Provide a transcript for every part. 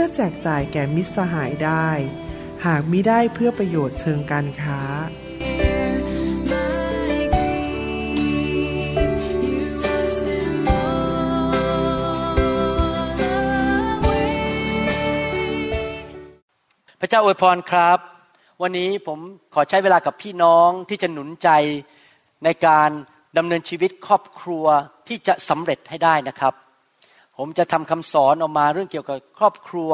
พื่อแจกจ่ายแก่มิตรสหายได้ หากมิได้เพื่อประโยชน์เชิงการค้า พระเจ้าอวยพรครับ วันนี้ผมขอใช้เวลากับพี่น้องที่จะหนุนใจในการดำเนินชีวิตครอบครัวที่จะสำเร็จให้ได้นะครับ ผมจะทำคำสอนออกมาเรื่องเกี่ยวกับครอบครัว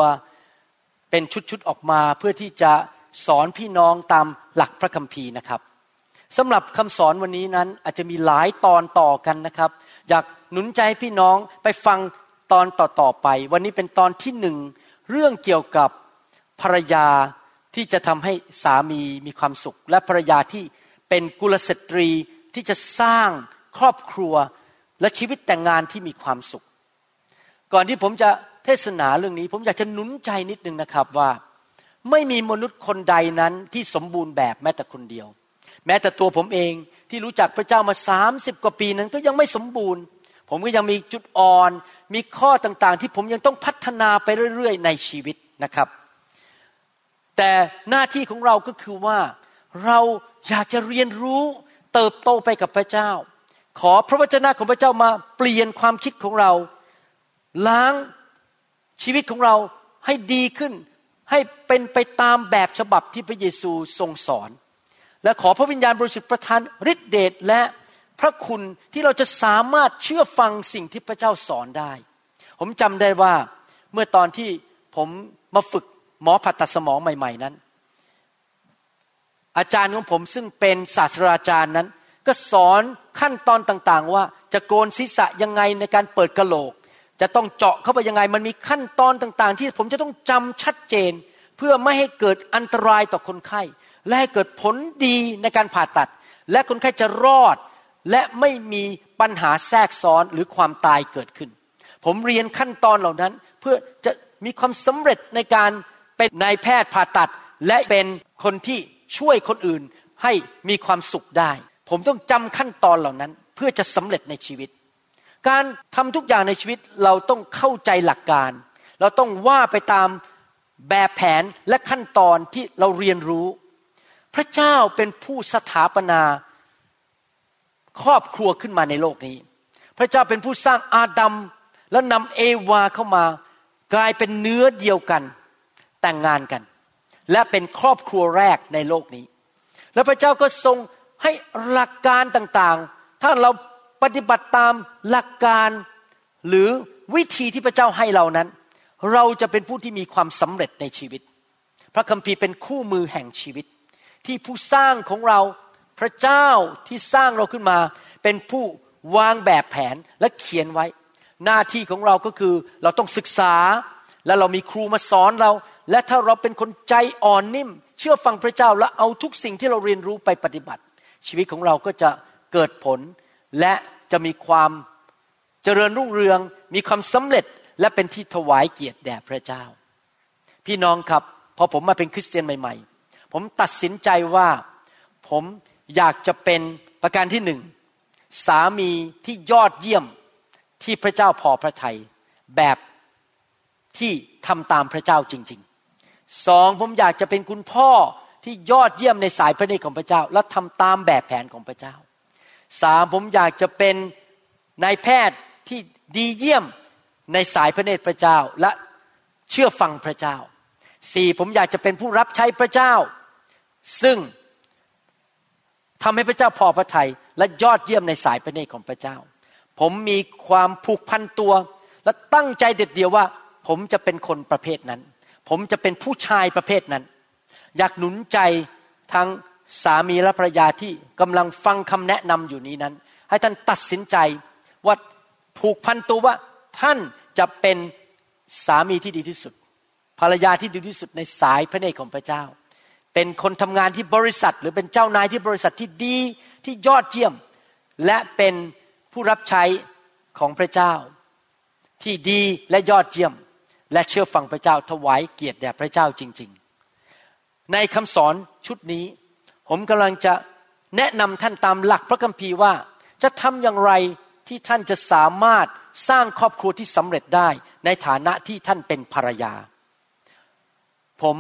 เป็นชุดๆออกมาเพื่อที่จะสอนพี่น้องตามหลักพระคัมภีร์นะครับสำหรับคำสอนวันนี้นั้นอาจจะมีหลายตอนต่อกันนะครับ อยากหนุนใจพี่น้องไปฟังตอนต่อๆไป วันนี้เป็นตอนที่หนึ่งเรื่องเกี่ยวกับภรรยาที่จะทำให้สามีมีความสุข และภรรยาที่เป็นกุลสตรีที่จะสร้างครอบครัวและชีวิตแต่งงานที่มีความสุข ก่อนที่ผมจะเทศนาเรื่องนี้ ผมอยากจะหนุนใจนิดนึงนะครับว่า ไม่มีมนุษย์คนใดนั้นที่สมบูรณ์แบบแม้แต่คนเดียว แม้แต่ตัวผมเองที่รู้จักพระเจ้ามาสามสิบกว่าปีนั้นก็ยังไม่สมบูรณ์ ผมก็ยังมีจุดอ่อน มีข้อต่างๆ ที่ผมยังต้องพัฒนาไปเรื่อยๆ ในชีวิตนะครับ แต่หน้าที่ของเราก็คือว่าเราอยากจะเรียนรู้เติบโตไปกับพระเจ้า ขอพระวจนะของพระเจ้ามาเปลี่ยนความคิดของเรา ล้างชีวิตของเราให้ดีขึ้น ให้เป็นไปตามแบบฉบับที่พระเยซูทรงสอน และขอพระวิญญาณบริสุทธิ์ประทานฤทธิเดชและพระคุณที่เราจะสามารถเชื่อฟังสิ่งที่พระเจ้าสอนได้ ผมจำได้ว่าเมื่อตอนที่ผมมาฝึกหมอผ่าตัดสมองใหม่ ๆนั้น อาจารย์ของผมซึ่งเป็นศาสตราจารย์นั้น ก็สอนขั้นตอนต่างๆ ว่าจะโกนศีรษะยังไงในการเปิดกระโหลก จะต้องเจาะเข้าไปยังไง มันมีขั้นตอนต่างๆ ที่ผมจะต้องจำชัดเจน เพื่อไม่ให้เกิดอันตรายต่อคนไข้ และให้เกิดผลดีในการผ่าตัด และคนไข้จะรอด และไม่มีปัญหาแทรกซ้อนหรือความตายเกิดขึ้น ผมเรียนขั้นตอนเหล่านั้น เพื่อจะมีความสำเร็จในการเป็นนายแพทย์ผ่าตัด และเป็นคนที่ช่วยคนอื่นให้มีความสุขได้ ผมต้องจำขั้นตอนเหล่านั้น เพื่อจะสำเร็จในชีวิต การทำทุกอย่างในชีวิตเราต้องเข้าใจหลักการ เราต้องว่าไปตามแบบแผนและขั้นตอนที่เราเรียนรู้ พระเจ้าเป็นผู้สถาปนาครอบครัวขึ้นมาในโลกนี้ พระเจ้าเป็นผู้สร้างอาดัมและนำเอวาเข้ามากลายเป็นเนื้อเดียวกันแต่งงานกัน และเป็นครอบครัวแรกในโลกนี้ แล้วพระเจ้าก็ทรงให้หลักการต่างๆ ถ้าเรา ปฏิบัติตามหลักการ หรือวิธีที่พระเจ้าให้เรานั้น เราจะเป็นผู้ที่มีความสำเร็จในชีวิต พระคัมภีร์เป็นคู่มือแห่งชีวิต ที่ผู้สร้างของเราพระเจ้าที่สร้างเราขึ้นมา เป็นผู้วางแบบแผนและเขียนไว้ หน้าที่ของเราก็คือเราต้องศึกษาและเรามีครูมาสอนเรา และถ้าเราเป็นคนใจอ่อนนิ่ม เชื่อฟังพระเจ้าและเอาทุกสิ่งที่เราเรียนรู้ไปปฏิบัติ ชีวิตของเราก็จะเกิดผล และจะมีความเจริญรุ่งเรือง มีความสำเร็จและเป็นที่ถวายเกียรติแด่พระเจ้า พี่น้องครับพอผมมาเป็นคริสเตียนใหม่ ๆ ผมตัดสินใจว่าผมอยากจะเป็นประการที่หนึ่งสามีที่ยอดเยี่ยมที่พระเจ้าพอพระทัยแบบที่ทำตามพระเจ้าจริงๆสองผมอยากจะเป็นคุณพ่อที่ยอดเยี่ยมในสายพระเนตรของพระเจ้า และทำตามแบบแผนของพระเจ้า สามผมอยากจะเป็นนายแพทย์ที่ดีเยี่ยมในสายพระเนตรพระเจ้าและเชื่อฟังพระเจ้าสี่ผมอยากจะเป็นผู้รับใช้พระเจ้า ซึ่งทำให้พระเจ้าพอพระทยัยและยอดเยี่ยมในสายพระเนตรของพระเจ้า ผมมีความผูกพันตัว และตั้งใจเด็ดเดียวว่า ผมจะเป็นคนประเภทนั้น ผมจะเป็นผู้ชายประเภทนั้น อยากหนุนใจทั้ง สามีและภรรยาที่กำลังฟังคำแนะนำอยู่นี้นั้น ให้ท่านตัดสินใจว่าผูกพันตัวว่าท่านจะเป็นสามีที่ดีที่สุด ภรรยาที่ดีที่สุดในสายพระเนตรของพระเจ้า เป็นคนทำงานที่บริษัท หรือเป็นเจ้านายที่บริษัทที่ดีที่ยอดเยี่ยม และเป็นผู้รับใช้ของพระเจ้า ที่ดีและยอดเยี่ยม และเชื่อฟังพระเจ้าถวายเกียรติแด่พระเจ้าจริง ๆ ในคำสอนชุดนี้ ผมกำลังจะแนะนำท่านตามหลักพระคัมภีร์ว่า จะทำอย่างไรที่ท่านจะสามารถสร้างครอบครัวที่สำเร็จได้ในฐานะที่ท่านเป็นภรรยา ผม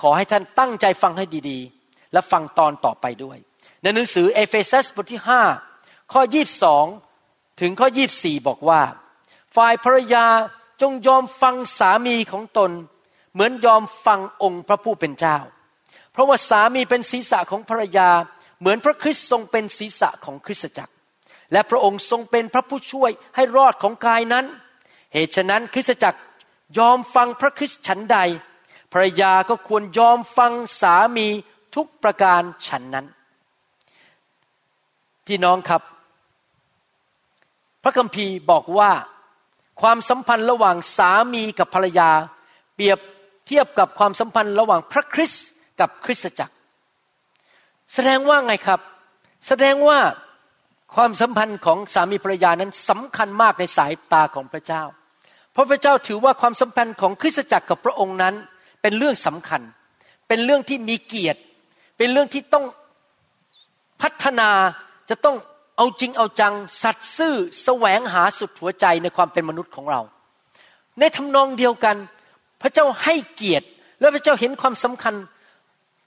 ขอให้ท่านตั้งใจฟังให้ดีๆ และฟังตอนต่อไปด้วย ในหนังสือเอเฟซัสบทที่5ข้อ22 ถึงข้อ 24 บอกว่า ฝ่ายภรรยาจงยอมฟังสามีของตน เหมือนยอมฟังองค์พระผู้เป็นเจ้า ราะว่าสามีเป็นศีรษะของภรรยา เหมือนพระคริสต์ทรงเป็นศีรษะของคริสตจักร และพระองค์ทรงเป็นพระผู้ช่วยให้รอดของกายนั้น เหตุฉะนั้นคริสตจักรยอมฟังพระคริสต์ฉันใด ภรรยาก็ควรยอมฟังสามีทุกประการฉันนั้น พี่น้องครับ พระคัมภีร์บอกว่าความสัมพันธ์ระหว่างสามีกับภรรยา เปรียบเทียบกับความสัมพันธ์ระหว่างพระคริสต์ กับคริสตจักร แสดงว่าไงครับ แสดงว่าความสัมพันธ์ของสามีภรรยานั้นสำคัญมากในสายตาของพระเจ้า เพราะพระเจ้าถือว่าความสัมพันธ์ของคริสตจักรกับพระองค์นั้น เป็นเรื่องสำคัญ เป็นเรื่องที่มีเกียรติ เป็นเรื่องที่ต้องพัฒนาจะต้องเอาจริงเอาจัง สัตซ์ซื่อแสวงหาสุดหัวใจในความเป็นมนุษย์ของเรา ในทำนองเดียวกัน พระเจ้าให้เกียรติ และพระเจ้าเห็นความสำคัญ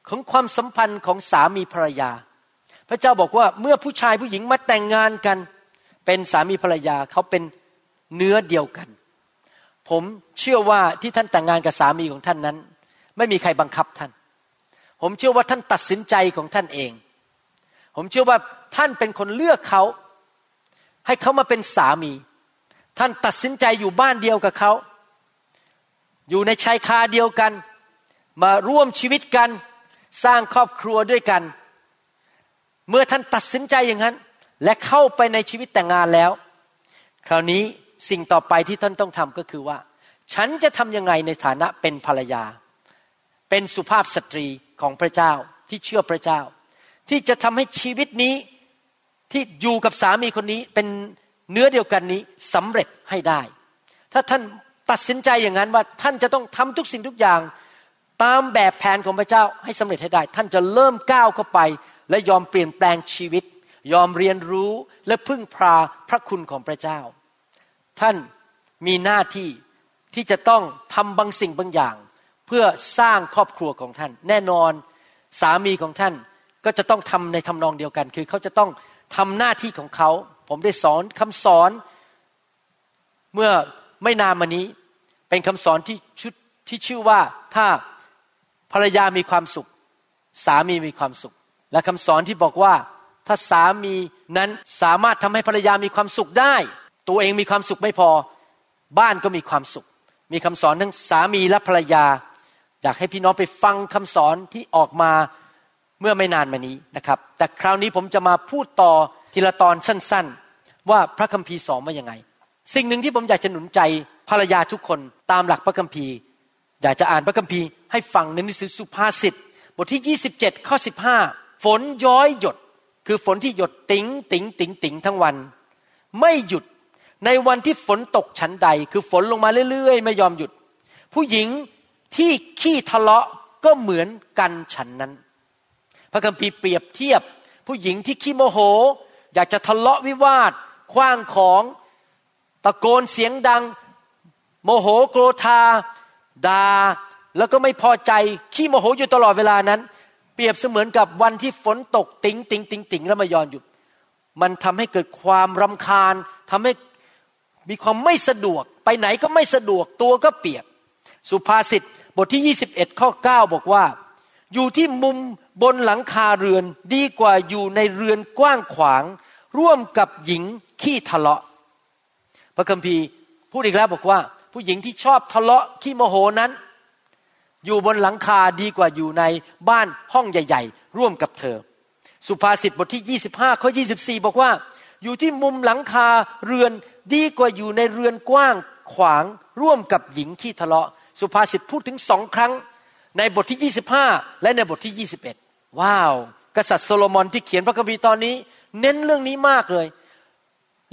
ของความสัมพันธ์ของสามีภรรยา พระเจ้าบอกว่าเมื่อผู้ชายผู้หญิงมาแต่งงานกัน เป็นสามีภรรยาเขาเป็นเนื้อเดียวกัน ผมเชื่อว่าที่ท่านแต่งงานกับสามีของท่านนั้น ไม่มีใครบังคับท่าน ผมเชื่อว่าท่านตัดสินใจของท่านเอง ผมเชื่อว่าท่านเป็นคนเลือกเขา ให้เขามาเป็นสามี ท่านตัดสินใจอยู่บ้านเดียวกับเขา อยู่ในชายคาเดียวกัน มาร่วมชีวิตกัน สร้างครอบครัวด้วยกัน เมื่อท่านตัดสินใจอย่างนั้น และเข้าไปในชีวิตแต่งงานแล้ว คราวนี้สิ่งต่อไปที่ท่านต้องทำก็คือว่า ฉันจะทำยังไงในฐานะเป็นภรรยา เป็นสุภาพสตรีของพระเจ้าที่เชื่อพระเจ้า ที่จะทำให้ชีวิตนี้ที่อยู่กับสามีคนนี้เป็นเนื้อเดียวกันนี้สำเร็จให้ได้ ถ้าท่านตัดสินใจอย่างนั้นว่าท่านจะต้องทำทุกสิ่งทุกอย่าง ตามแบบแผนของพระเจ้าให้สำเร็จให้ได้ ท่านจะเริ่มก้าวเข้าไป และยอมเปลี่ยนแปลงชีวิต ยอมเรียนรู้และพึ่งพาพระคุณของพระเจ้า ท่านมีหน้าที่ที่จะต้องทำบางสิ่งบางอย่าง เพื่อสร้างครอบครัวของท่าน แน่นอนสามีของท่านก็จะต้องทำในทำนองเดียวกัน คือเขาจะต้องทำหน้าที่ของเขา ผมได้สอนคำสอนเมื่อไม่นานมานี้ เป็นคำสอนที่ชุดที่ชื่อว่าถ้า ภรรยามีความสุข สามีมีความสุข และคำสอนที่บอกว่า ถ้าสามีนั้นสามารถทำให้ภรรยามีความสุขได้ ตัวเองมีความสุขไม่พอ บ้านก็มีความสุข มีคำสอนทั้งสามีและภรรยา อยากให้พี่น้องไปฟังคำสอนที่ออกมาเมื่อไม่นานมานี้นะครับ แต่คราวนี้ผมจะมาพูดต่อทีละตอนสั้นๆ ว่าพระคัมภีร์สอนว่ายังไง สิ่งหนึ่งที่ผมอยากจะหนุนใจภรรยาทุกคนตามหลักพระคัมภีร์ อยากจะอ่านพระคัมภีร์ให้ฟังในหนังสือสุภาษิตบทที่ 27 ข้อ 15 ฝนย้อยหยด คือฝนที่หยดติ๋งติ๋งติ๋งติ๋งทั้งวัน ไม่หยุดในวันที่ฝนตกชั้นใด คือฝนลงมาเรื่อยๆ ไม่ยอมหยุด ผู้หญิงที่ขี้ทะเลาะก็เหมือนกันฉันนั้น พระคัมภีร์เปรียบเทียบ ผู้หญิงที่ขี้โมโห อยากจะทะเลาะวิวาทคว้างของตะโกนเสียงดัง โมโหโกรธา ดาแล้วก็ไม่พอใจขี้โมโหอยู่ตลอดเวลานั้น เปรียบเสมือนกับวันที่ฝนตกติงติงติงติงแล้วมายอนหยุด มันทำให้เกิดความรำคาญทำให้มีความไม่สะดวก ไปไหนก็ไม่สะดวกตัวก็เปียก สุภาษิตบทที่ 21 ข้อ 9 บอกว่า อยู่ที่มุมบนหลังคาเรือนดีกว่าอยู่ในเรือนกว้างขวาง ร่วมกับหญิงขี้ทะเลาะ พระคัมภีร์พูดอีกแล้วบอกว่า ผู้หญิงที่ชอบทะเลาะขี้โมโหนั้น อยู่บนหลังคาดีกว่าอยู่ในบ้านห้องใหญ่ ๆ ร่วมกับเธอ สุภาษิตบทที่ 25ข้อ24 บอกว่า อยู่ที่มุมหลังคาเรือนดีกว่าอยู่ในเรือนกว้างขวางร่วมกับหญิงขี้ทะเลาะ สุภาษิตพูดถึงสองครั้ง ในบทที่ 25 และในบทที่ 21 ว้าว กษัตริย์โซโลมอนที่เขียนพระคัมภีร์ตอนนี้ เน้นเรื่องนี้มากเลย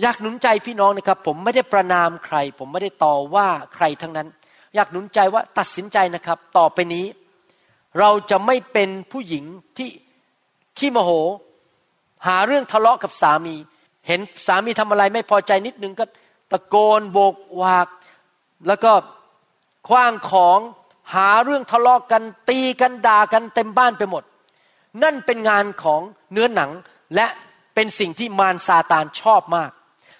อยากหนุนใจพี่น้องนะครับ ผมไม่ได้ประนามใคร ผมไม่ได้ต่อว่าใครทั้งนั้น อยากหนุนใจว่าตัดสินใจนะครับ ต่อไปนี้ เราจะไม่เป็นผู้หญิงที่ขี้โมโห หาเรื่องทะเลาะกับสามี เห็นสามีทำอะไรไม่พอใจนิดนึงก็ตะโกนโบกวาก แล้วก็คว้างของหาเรื่องทะเลาะกกันตีกันด่ากันเต็มบ้านไปหมด นั่นเป็นงานของเนื้อหนังและเป็นสิ่งที่มารซาตานชอบมาก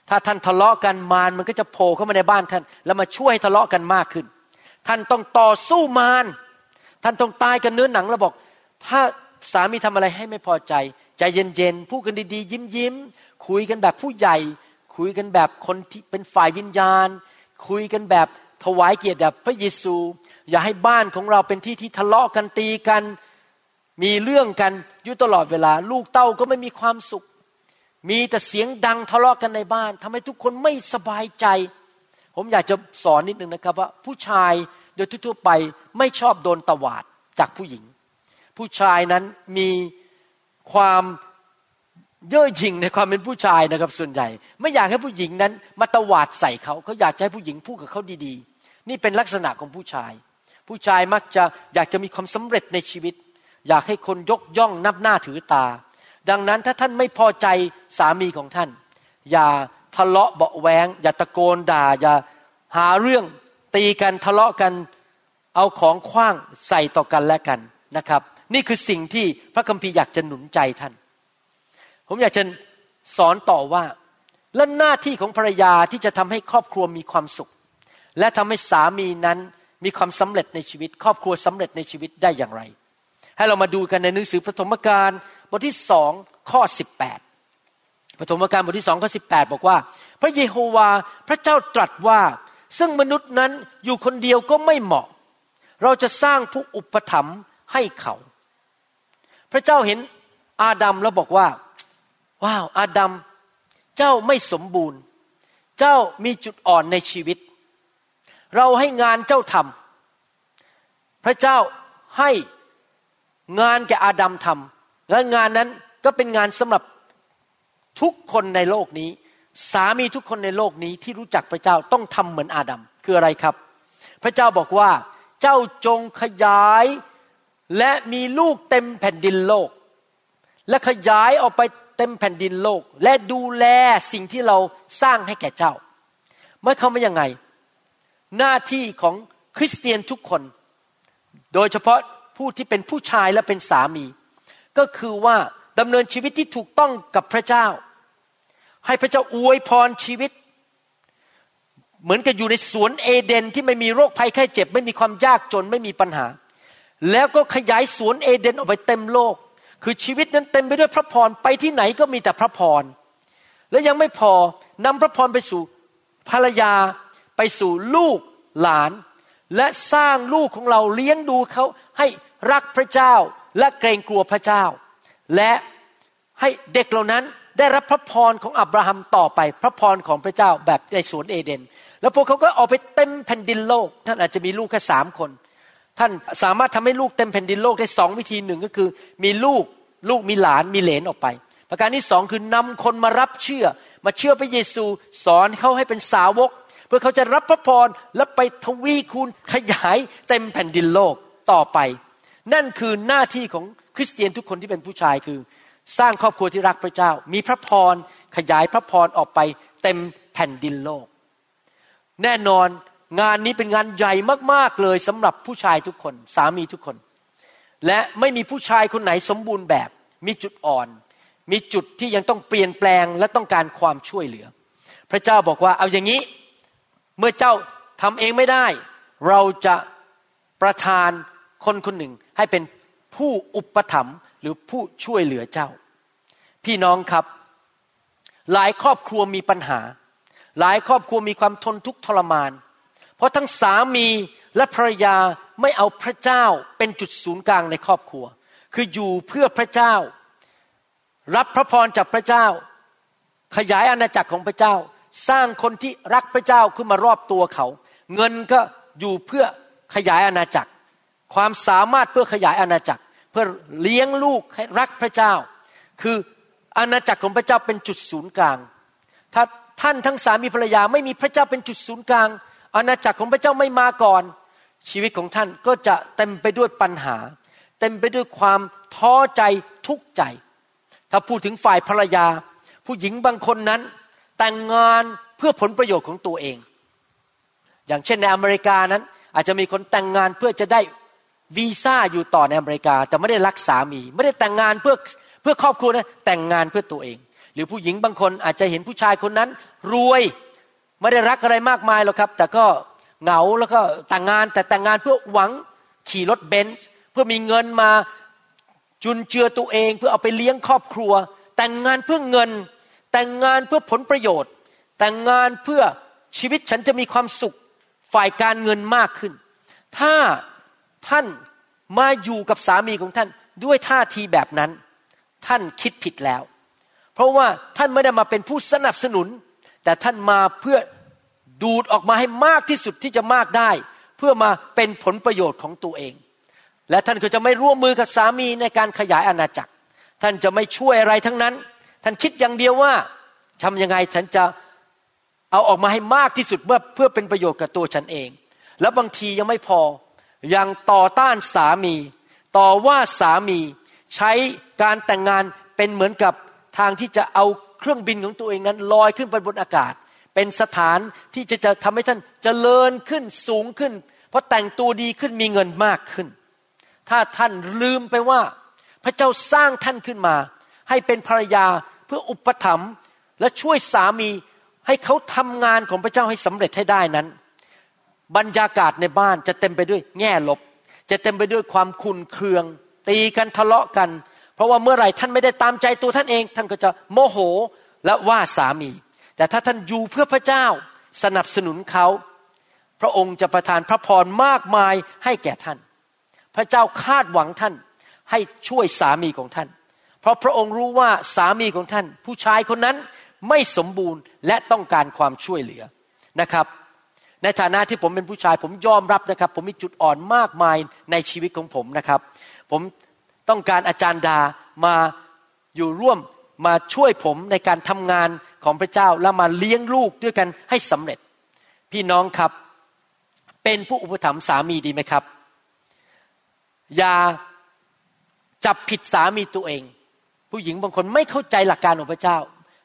ถ้าท่านทะเลาะกันมารมันก็จะโผล่เข้ามาในบ้านท่าน แล้วมาช่วยให้ทะเลาะกันมากขึ้น ท่านต้องต่อสู้มารท่านต้องตายกันเนื้อหนังแล้วบอก ถ้าสามีทำอะไรให้ไม่พอใจ ใจเย็นๆพูดกันดีๆ ยิ้มยิ้มคุยกันแบบผู้ใหญ่ คุยกันแบบคนที่เป็นฝ่ายวิญญาณ คุยกันแบบถวายเกียรติแบบพระเยซู อย่าให้บ้านของเราเป็นที่ที่ทะเลาะกันตีกัน มีเรื่องกันอยู่ตลอดเวลา ลูกเต้าก็ไม่มีความสุข มีแต่เสียงดังทะเลาะกันในบ้านทำให้ทุกคนไม่สบายใจ ผมอยากจะสอนนิดนึงนะครับว่าผู้ชายโดยทั่วไปไม่ชอบโดนตวาดจากผู้หญิง ผู้ชายนั้นมีความเย่อหยิ่งในความเป็นผู้ชายนะครับส่วนใหญ่ ไม่อยากให้ผู้หญิงนั้นมาตวาดใส่เขาเขาอยากให้ผู้หญิงพูดกับเขาดีๆ นี่เป็นลักษณะของผู้ชาย ผู้ชายมักจะอยากจะมีความสำเร็จในชีวิต อยากให้คนยกย่องนับหน้าถือตา ดังนั้นถ้าท่านไม่พอใจสามีของท่าน อย่าทะเลาะเบาแวงอย่าตะโกนด่า อย่าหาเรื่องตีกันทะเลาะกันเอาของคว้างใส่ต่อกันและกันนะครับ นี่คือสิ่งที่พระคัมภีร์อยากจะหนุนใจท่าน ผมอยากจะสอนต่อว่าและหน้าที่ของภรรยาที่จะทำให้ครอบครัวมีความสุข และทำให้สามีนั้นมีความสำเร็จในชีวิต ครอบครัวสำเร็จในชีวิตได้อย่างไร ให้เรามาดูกันในหนังสือปฐมกาล บทที่สองข้อสิบแปดปฐมกาลบทที่สองข้อสิบแปดบอกว่า พระเยโฮวาพระเจ้าตรัสว่า ซึ่งมนุษย์นั้นอยู่คนเดียวก็ไม่เหมาะ เราจะสร้างผู้อุปถัมภ์ให้เขา พระเจ้าเห็นอาดัมแล้วบอกว่า ว้าวอาดัมเจ้าไม่สมบูรณ์ เจ้ามีจุดอ่อนในชีวิต เราให้งานเจ้าทำพระเจ้าให้งานแก่อาดัมทำ และงานนั้นก็เป็นงานสำหรับทุกคนในโลกนี้ สามีทุกคนในโลกนี้ที่รู้จักพระเจ้าต้องทำเหมือนอาดัมคืออะไรครับ พระเจ้าบอกว่าเจ้าจงขยายและมีลูกเต็มแผ่นดินโลก และขยายออกไปเต็มแผ่นดินโลก และดูแลสิ่งที่เราสร้างให้แก่เจ้าเมื่อเขาไม่ยังไง หน้าที่ของคริสเตียนทุกคน โดยเฉพาะผู้ที่เป็นผู้ชายและเป็นสามี ก็คือว่าดำเนินชีวิตที่ถูกต้องกับพระเจ้า ให้พระเจ้าอวยพรชีวิต เหมือนกับอยู่ในสวนเอเดนที่ไม่มีโรคภัยไข้เจ็บ ไม่มีความยากจนไม่มีปัญหา แล้วก็ขยายสวนเอเดนออกไปเต็มโลก คือชีวิตนั้นเต็มไปด้วยพระพรไปที่ไหนก็มีแต่พระพรและยังไม่พอนำพระพรไปสู่ภรรยาไปสู่ลูกหลาน และสร้างลูกของเราเลี้ยงดูเขาให้รักพระเจ้า และเกรงกลัวพระเจ้า และให้เด็กเหล่านั้นได้รับพระพรของอับราฮัมต่อไปพระพรของพระเจ้าแบบในสวนเอเดน แล้วพวกเขาก็ออกไปเต็มแผ่นดินโลก ท่านอาจจะมีลูกแค่สามคน ท่านสามารถทำให้ลูกเต็มแผ่นดินโลกได้สองวิธีหนึ่งก็คือ มีลูกลูกมีหลานมีเหลนออกไป ประการที่สองคือนำคนมารับเชื่อ มาเชื่อพระเยซูสอนเขาให้เป็นสาวก เพื่อเขาจะรับพระพรและไปทวีคูณขยายเต็มแผ่นดินโลกต่อไป นั่นคือหน้าที่ของคริสเตียนทุกคนที่เป็นผู้ชายคือ สร้างครอบครัวที่รักพระเจ้า มีพระพรขยายพระพรออกไปเต็มแผ่นดินโลก แน่นอนงานนี้เป็นงานใหญ่มากๆเลยสำหรับผู้ชายทุกคน สามีทุกคน และไม่มีผู้ชายคนไหนสมบูรณ์แบบ มีจุดอ่อน มีจุดที่ยังต้องเปลี่ยนแปลงและต้องการความช่วยเหลือ พระเจ้าบอกว่าเอาอย่างนี้เมื่อเจ้าทำเองไม่ได้ เราจะประทาน คนคนหนึ่งให้เป็นผู้อุปถัมภ์หรือผู้ช่วยเหลือเจ้า พี่น้องครับ หลายครอบครัวมีปัญหา หลายครอบครัวมีความทนทุกข์ทรมาน เพราะทั้งสามีและภรรยาไม่เอาพระเจ้าเป็นจุดศูนย์กลางในครอบครัว คืออยู่เพื่อพระเจ้า รับพระพรจากพระเจ้า ขยายอาณาจักรของพระเจ้า สร้างคนที่รักพระเจ้าขึ้นมารอบตัวเขา เงินก็อยู่เพื่อขยายอาณาจักร ความสามารถเพื่อขยายอาณาจักร เพื่อเลี้ยงลูกให้รักพระเจ้า คืออาณาจักรของพระเจ้าเป็นจุดศูนย์กลาง ถ้าท่านทั้งสามีภรรยาไม่มีพระเจ้าเป็นจุดศูนย์กลาง อาณาจักรของพระเจ้าไม่มาก่อน ชีวิตของท่านก็จะเต็มไปด้วยปัญหา เต็มไปด้วยความท้อใจทุกข์ใจ ถ้าพูดถึงฝ่ายภรรยา ผู้หญิงบางคนนั้น แต่งงานเพื่อผลประโยชน์ของตัวเอง อย่างเช่นในอเมริกานั้น อาจจะมีคนแต่งงานเพื่อจะได้ วีซ่าอยู่ต่อในอเมริกา แต่ไม่ได้รักสามี ไม่ได้แต่งงานเพื่อเพื่อครอบครัวนะแต่งงานเพื่อตัวเอง หรือผู้หญิงบางคนอาจจะเห็นผู้ชายคนนั้น รวยไม่ได้รักอะไรมากมายหรอกครับ แต่ก็เหงาแล้วก็แต่งงานแต่แต่งงานเพื่อหวังขี่รถเบนซ์เพื่อมีเงินมาจุนเจือตัวเอง เพื่อเอาไปเลี้ยงครอบครัว แต่งงานเพื่อเงิน แต่งงานเพื่อผลประโยชน์ แต่งงานเพื่อชีวิตฉันจะมีความสุขฝ่ายการเงินมากขึ้น ถ้า ท่านมาอยู่กับสามีของท่านด้วยท่าทีแบบนั้น ท่านคิดผิดแล้ว เพราะว่าท่านไม่ได้มาเป็นผู้สนับสนุน แต่ท่านมาเพื่อดูดออกมาให้มากที่สุดที่จะมากได้ เพื่อมาเป็นผลประโยชน์ของตัวเอง และท่านก็จะไม่ร่วมมือกับสามีในการขยายอาณาจักร ท่านจะไม่ช่วยอะไรทั้งนั้น ท่านคิดอย่างเดียวว่าทำยังไงฉันจะเอาออกมาให้มากที่สุดเพื่อเพื่อเป็นประโยชน์กับตัวฉันเอง แล้วบางทียังไม่พอ ยังต่อต้านสามี ต่อว่าสามี ใช้การแต่งงานเป็นเหมือนกับทางที่จะเอาเครื่องบินของตัวเองนั้นลอยขึ้นไปบนอากาศ เป็นสถานที่จะจะทำให้ท่านจเจริญขึ้นสูงขึ้น เพราะแต่งตัวดีขึ้นมีเงินมากขึ้น ถ้าท่านลืมไปว่า พระเจ้าสร้างท่านขึ้นมา ให้เป็นภรรยาเพื่ออุปถัมภ์และช่วยสามีให้เขาทำงานของพระเจ้าให้สำเร็จให้ได้นั้น บรรยากาศในบ้านจะเต็มไปด้วยแง่ลบ จะเต็มไปด้วยความคุนเคือง ตีกันทะเลาะกัน เพราะว่าเมื่อไหร่ท่านไม่ได้ตามใจตัวท่านเอง ท่านก็จะโมโหและว่าสามี แต่ถ้าท่านอยู่เพื่อพระเจ้าสนับสนุนเขา พระองค์จะประทานพระพรมากมายให้แก่ท่าน พระเจ้าคาดหวังท่านให้ช่วยสามีของท่าน เพราะพระองค์รู้ว่าสามีของท่าน ผู้ชายคนนั้นไม่สมบูรณ์และต้องการความช่วยเหลือนะครับ ในฐานะที่ผมเป็นผู้ชาย ผมยอมรับนะครับ ผมมีจุดอ่อนมากมายในชีวิตของผมนะครับ ผมต้องการอาจารย์ดามาอยู่ร่วมมาช่วยผมในการทำงานของพระเจ้าและมาเลี้ยงลูกด้วยกันให้สำเร็จ พี่น้องครับ เป็นผู้อุปถัมภ์สามีดีไหมครับ อย่าจับผิดสามีตัวเอง ผู้หญิงบางคนไม่เข้าใจหลักการของพระเจ้า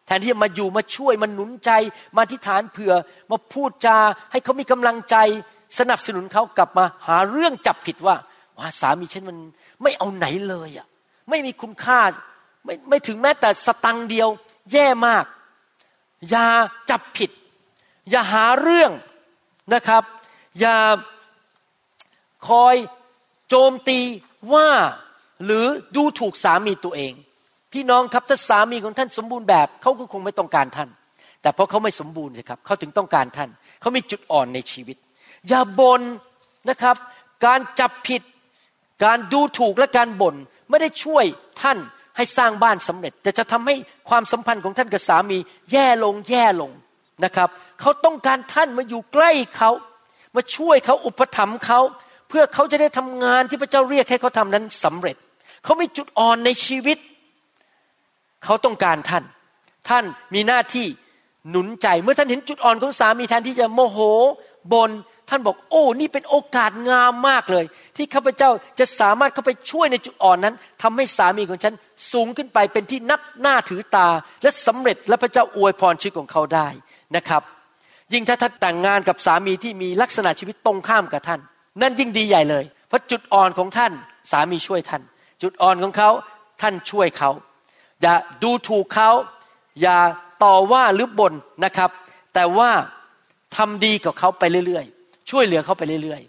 แทนที่จะมาอยู่มาช่วยมาหนุนใจ มาทิฐานเผื่อ มาพูดจาให้เขามีกำลังใจ สนับสนุนเขากลับมาหาเรื่องจับผิดว่าว่าสามีฉันมันไม่เอาไหนเลยอะไม่มีคุณค่าไม่ไม่ถึงแม้แต่สตังเดียว แย่มาก อย่าจับผิด อย่าหาเรื่องนะครับ อย่าคอยโจมตีว่าหรือดูถูกสามีตัวเอง พี่น้องครับถ้าสามีของท่านสมบูรณ์แบบเขาก็คงไม่ต้องการท่าน แต่เพราะเขาไม่สมบูรณ์นะครับเขาถึงต้องการท่านเขามีจุดอ่อนในชีวิต อย่าบ่นนะครับ การจับผิด การดูถูกและการบ่นไม่ได้ช่วยท่านให้สร้างบ้านสำเร็จ แต่จะทำให้ความสัมพันธ์ของท่านกับสามีแย่ลงแย่ลงนะครับเขาต้องการท่านมาอยู่ใกล้เขามาช่วยเขาอุปถัมภ์เขาเพื่อเขาจะได้ทำงานที่พระเจ้าเรียกให้เขาทำนั้นสำเร็จเขามีจุดอ่อนในชีวิตเขาต้องการท่าน ท่านมีหน้าที่หนุนใจ เมื่อท่านเห็นจุดอ่อนของสามีแทนที่จะโมโหบนท่านบอกโอ้นี่เป็นโอกาสงามมากเลย ที่ข้าพเจ้าจะสามารถเข้าไปช่วยในจุดอ่อนนั้นทำให้สามีของฉันสูงขึ้นไปเป็นที่นับหน้าถือตา และสำเร็จและพระเจ้าอวยพรชีวิตของเขาได้นะครับ ยิ่งถ้าท่านแต่งงานกับสามีที่มีลักษณะชีวิตตรงข้ามกับท่าน นั่นยิ่งดีใหญ่เลย เพราะจุดอ่อนของท่านสามีช่วยท่าน จุดอ่อนของเขาท่านช่วยเขา อย่าดูถูกเขาอย่าต่อว่าหรือบ่นนะครับ แต่ว่าทำดีกับเขาไปเรื่อยๆ ช่วยเหลือเขาไปเรื่อย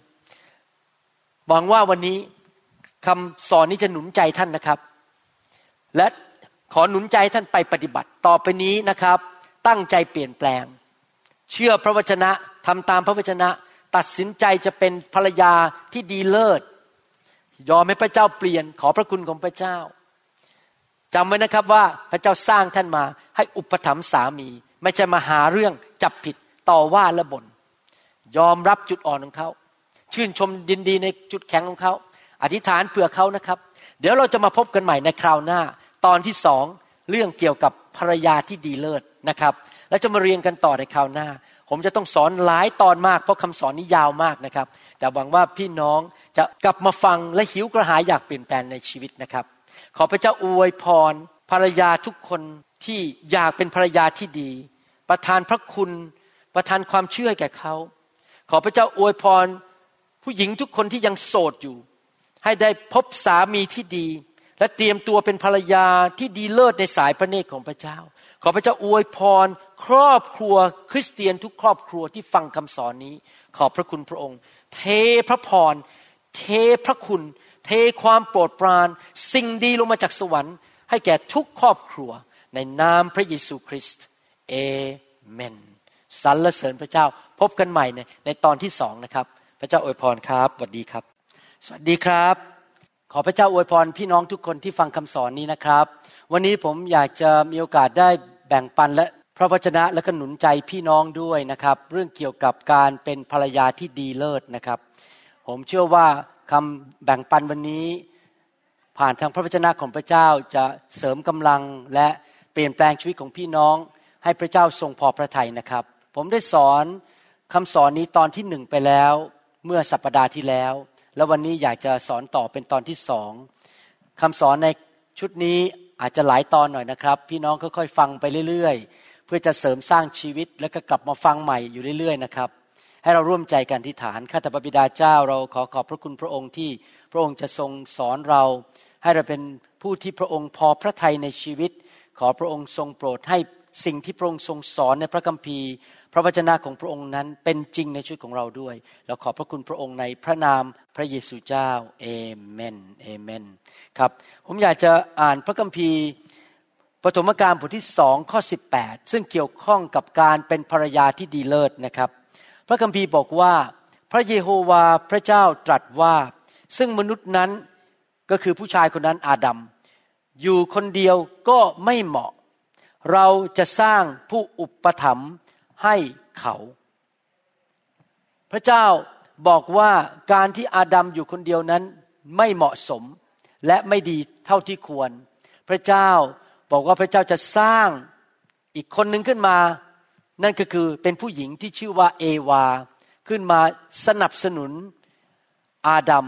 ๆหวังว่าวันนี้คำสอนนี้จะหนุนใจท่านนะครับ และขอหนุนใจท่านไปปฏิบัติต่อไปนี้นะครับ ตั้งใจเปลี่ยนแปลง เชื่อพระวจนะทำตามพระวจนะ ตัดสินใจจะเป็นภรรยาที่ดีเลิศ ยอมให้พระเจ้าเปลี่ยนขอพระคุณของพระเจ้า จำไว้นะครับว่าพระเจ้าสร้างท่านมาให้อุปถัมภ์สามี ไม่ใช่มาหาเรื่องจับผิดต่อว่าและบน่นยอมรับจุดอ่อนของเขา ชื่นชมยินดีในจุดแข็งของเขา อธิษฐานเผื่อเขานะครับ เดี๋ยวเราจะมาพบกันใหม่ในคราวหน้า ตอนที่สองเรื่องเกี่ยวกับภรรยาที่ดีเลิศนะครับ แล้วจะมาเรียนกันต่อในคราวหน้า ผมจะต้องสอนหลายตอนมากเพราะคำสอนนี้ยาวมากนะครับ แต่หวังว่าพี่น้องจะกลับมาฟังและหิวกระหายอยากเปลี่ยนแปลงในชีวิตนะครับ ขอพระเจ้าอวยพรภรรยาทุกคนที่อยากเป็นภรรยาที่ดี ประทานพระคุณ ประทานความเชื่อแก่เขา ขอพระเจ้าอวยพรผู้หญิงทุกคนที่ยังโสดอยู่ ให้ได้พบสามีที่ดี และเตรียมตัวเป็นภรรยาที่ดีเลิศในสายพระเนตรของพระเจ้า ขอพระเจ้าอวยพรครอบครัวคริสเตียนทุกครอบครัวที่ฟังคำสอนนี้ ขอบพระคุณพระองค์ เทพระพรเทพระคุณ เทความโปรดปราน สิ่งดีลงมาจากสวรรค์ ให้แก่ทุกครอบครัว ในนามพระเยซูคริสต์เอเมนสรรเสริญพระเจ้าพบกันใหม่ในในตอนที่สองนะครับ พระเจ้าอวยพรครับสวัสดีครับ สวัสดีครับ ขอพระเจ้าอวยพรพี่น้องทุกคนที่ฟังคำสอนนี้นะครับ วันนี้ผมอยากจะมีโอกาสได้แบ่งปันและพระวจนะและก็หนุนใจพี่น้องด้วยนะครับ เรื่องเกี่ยวกับการเป็นภรรยาที่ดีเลิศนะครับ ผมเชื่อว่า คำแบ่งปันวันนี้ ผ่านทางพระวจนะของพระเจ้าจะเสริมกำลังและเปลี่ยนแปลงชีวิตของพี่น้อง ให้พระเจ้าทรงพอพระทัยนะครับ ผมได้สอนคำสอนนี้ตอนที่หนึ่งไปแล้ว เมื่อสัปปดาห์ที่แล้ว แล้ววันนี้อยากจะสอนต่อเป็นตอนที่สองคำสอนในชุดนี้อาจจะหลายตอนหน่อยนะครับ พี่น้องค่อยๆฟังไปเรื่อยๆ เพื่อจะเสริมสร้างชีวิตแล้วก็กลับมาฟังใหม่อยู่เรื่อยๆนะครับ ให้เราร่วมใจกันที่ฐานข้าแต่พระบิดาเจ้าเราขอขอบพระคุณพระองค์ที่พระองค์จะทรงสอนเรา ให้เราเป็นผู้ที่พระองค์พอพระทัยในชีวิต ขอพระองค์ทรงโปรดให้สิ่งที่พระองค์ทรงสอนในพระคัมภีร์ พระวจนะของพระองค์นั้นเป็นจริงในชีวิตของเราด้วย เราขอบพระคุณพระองค์ในพระนามพระเยซูเจ้าเอเมนเอเมนครับผมอยากจะอ่านพระคัมภีร์ปฐมกาลบทที่สองข้อ 18 ซึ่งเกี่ยวข้องกับการเป็นภรรยาที่ดีเลิศนะครับ พระคัมภีร์บอกว่า พระเยโฮวาพระเจ้าตรัสว่า ซึ่งมนุษย์นั้นก็คือผู้ชายคนนั้นอาดัมอยู่คนเดียวก็ไม่เหมาะ เราจะสร้างผู้อุปถัมภ์ให้เขา พระเจ้าบอกว่าการที่อาดัมอยู่คนเดียวนั้นไม่เหมาะสมและไม่ดีเท่าที่ควร พระเจ้าบอกว่าพระเจ้าจะสร้างอีกคนหนึ่งขึ้นมา นั่นก็คือเป็นผู้หญิงที่ชื่อว่าเอวา ขึ้นมาสนับสนุนอาดัม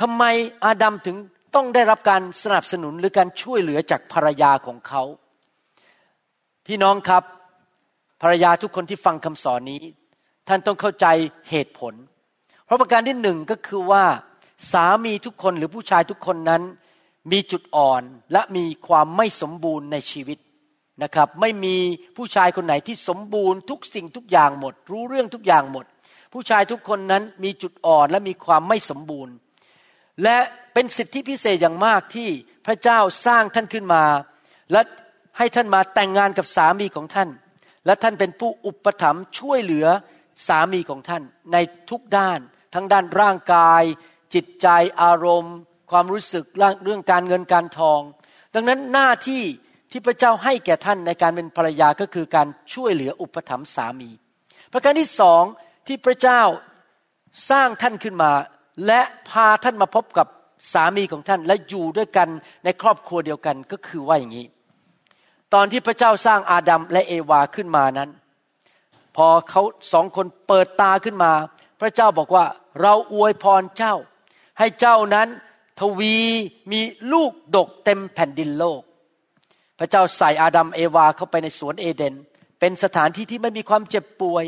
ทำไมอาดัมถึงต้องได้รับการสนับสนุนหรือการช่วยเหลือจากภรรยาของเขา พี่น้องครับภรรยาทุกคนที่ฟังคำสอนนี้ ท่านต้องเข้าใจเหตุผล เพราะประการที่หนึ่งก็คือว่า สามีทุกคนหรือผู้ชายทุกคนนั้น มีจุดอ่อนและมีความไม่สมบูรณ์ในชีวิต นะครับ ไม่มีผู้ชายคนไหนที่สมบูรณ์ทุกสิ่งทุกอย่างหมด รู้เรื่องทุกอย่างหมด ผู้ชายทุกคนนั้นมีจุดอ่อนและมีความไม่สมบูรณ์ และเป็นสิทธิพิเศษอย่างมากที่พระเจ้าสร้างท่านขึ้นมา และให้ท่านมาแต่งงานกับสามีของท่าน และท่านเป็นผู้อุปถัมภ์ช่วยเหลือสามีของท่านในทุกด้าน ทั้งด้านร่างกาย จิตใจอารมณ์ ความรู้สึกเรื่องการเงินการทอง ดังนั้นหน้าที่ ที่พระเจ้าให้แก่ท่านในการเป็นภรรยาก็คือการช่วยเหลืออุปถัมภ์สามี ประการที่สองที่พระเจ้าสร้างท่านขึ้นมา และพาท่านมาพบกับสามีของท่านและอยู่ด้วยกันในครอบครัวเดียวกันก็คือว่าอย่างนี้ ตอนที่พระเจ้าสร้างอาดัมและเอวาขึ้นมานั้น พอเขาสองคนเปิดตาขึ้นมา พระเจ้าบอกว่าเราอวยพรเจ้า ให้เจ้านั้นทวีมีลูกดกเต็มแผ่นดินโลก พระเจ้าใส่อาดัมเอวาเข้าไปในสวนเอเดน เป็นสถานที่ที่ไม่มีความเจ็บป่วย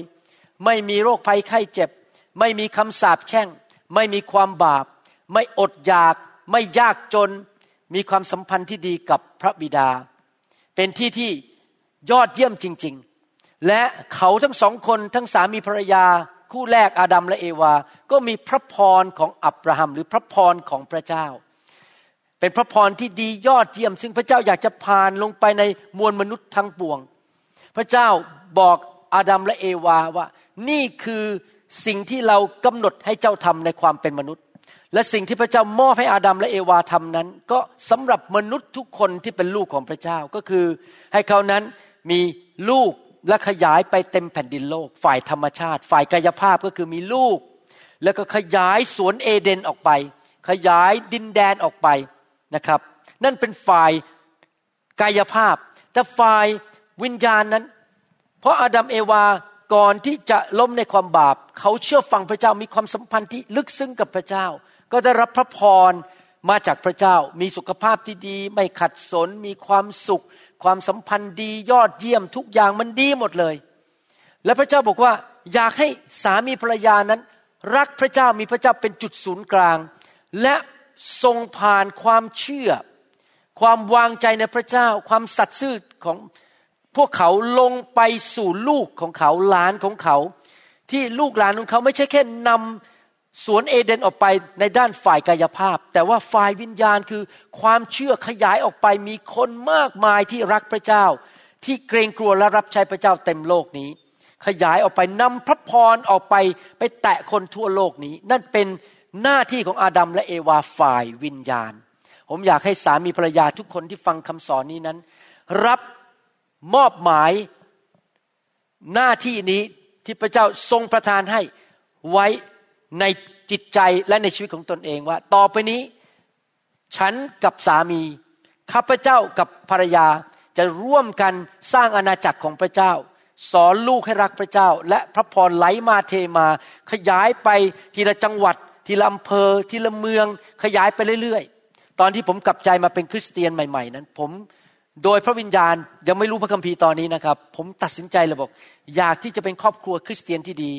ไม่มีโรคภัยไข้เจ็บ ไม่มีคำสาปแช่ง ไม่มีความบาป ไม่อดอยาก ไม่ยากจน มีความสัมพันธ์ที่ดีกับพระบิดา เป็นที่ที่ยอดเยี่ยมจริง ๆ และเขาทั้งสองคนทั้งสามีภรรยา คู่แรกอาดัมและเอวา ก็มีพระพรของอับราฮัมหรือพระพรของพระเจ้า เป็นพระพรที่ดียอดเยี่ยม ซึ่งพระเจ้าอยากจะผ่านลงไปในมวลมนุษย์ทั้งปวง พระเจ้าบอกอาดัมและเอวาว่า นี่คือสิ่งที่เรากำหนดให้เจ้าทำในความเป็นมนุษย์ และสิ่งที่พระเจ้ามอบให้อาดัมและเอวาทำนั้น ก็สำหรับมนุษย์ทุกคนที่เป็นลูกของพระเจ้าก็คือให้เขานั้นมีลูกและขยายไปเต็มแผ่นดินโลก ฝ่ายธรรมชาติ ฝ่ายกายภาพก็คือมีลูก แล้วก็ขยายสวนเอเดนออกไป ขยายดินแดนออกไป นะครับ นั่นเป็นฝ่ายกายภาพ แต่ฝ่ายวิญญาณนั้น เพราะอาดัมเอวาก่อนที่จะล้มในความบาป เขาเชื่อฟังพระเจ้ามีความสัมพันธ์ที่ลึกซึ้งกับพระเจ้า ก็ได้รับพระพรมาจากพระเจ้า มีสุขภาพที่ดี ไม่ขัดสน มีความสุข ความสัมพันธ์ดียอดเยี่ยมทุกอย่างมันดีหมดเลย และพระเจ้าบอกว่าอยากให้สามีภรรยานั้น รักพระเจ้ามีพระเจ้าเป็นจุดศูนย์กลาง และ ทรงผ่านความเชื่อ ความวางใจในพระเจ้า ความสัตย์ซื่อของพวกเขาลงไปสู่ลูกของเขาหลานของเขา ที่ลูกหลานของเขาไม่ใช่แค่นำสวนเอเดนออกไปในด้านฝ่ายกายภาพ แต่ว่าฝ่ายวิญญาณคือความเชื่อขยายออกไปมีคนมากมายที่รักพระเจ้า ที่เกรงกลัวและรับใช้พระเจ้าเต็มโลกนี้ ขยายออกไปนำพระพรออกไปไปแตะคนทั่วโลกนี้ นั่นเป็น หน้าที่ของอาดัมและเอวาฝ่ายวิญญาณ ผมอยากให้สามีภรรยาทุกคนที่ฟังคำสอนนี้นั้น รับมอบหมายหน้าที่นี้ที่พระเจ้าทรงประทานให้ไว้ในจิตใจและในชีวิตของตนเองว่า ต่อไปนี้ ฉันกับสามี ข้าพเจ้ากับภรรยาจะร่วมกันสร้างอาณาจักรของพระเจ้า สอนลูกให้รักพระเจ้า และพระพรไหลมาเทมา ขยายไปทีละจังหวัด ทีละอำเภอทีละเมืองขยายไปเรื่อยๆ ตอนที่ผมกลับใจมาเป็นคริสเตียนใหม่ๆ นั้น ผมโดยพระวิญญาณยังไม่รู้พระคัมภีร์ตอนนี้นะครับ ผมตัดสินใจเลยบอก อยากที่จะเป็นครอบครัวคริสเตียนที่ดี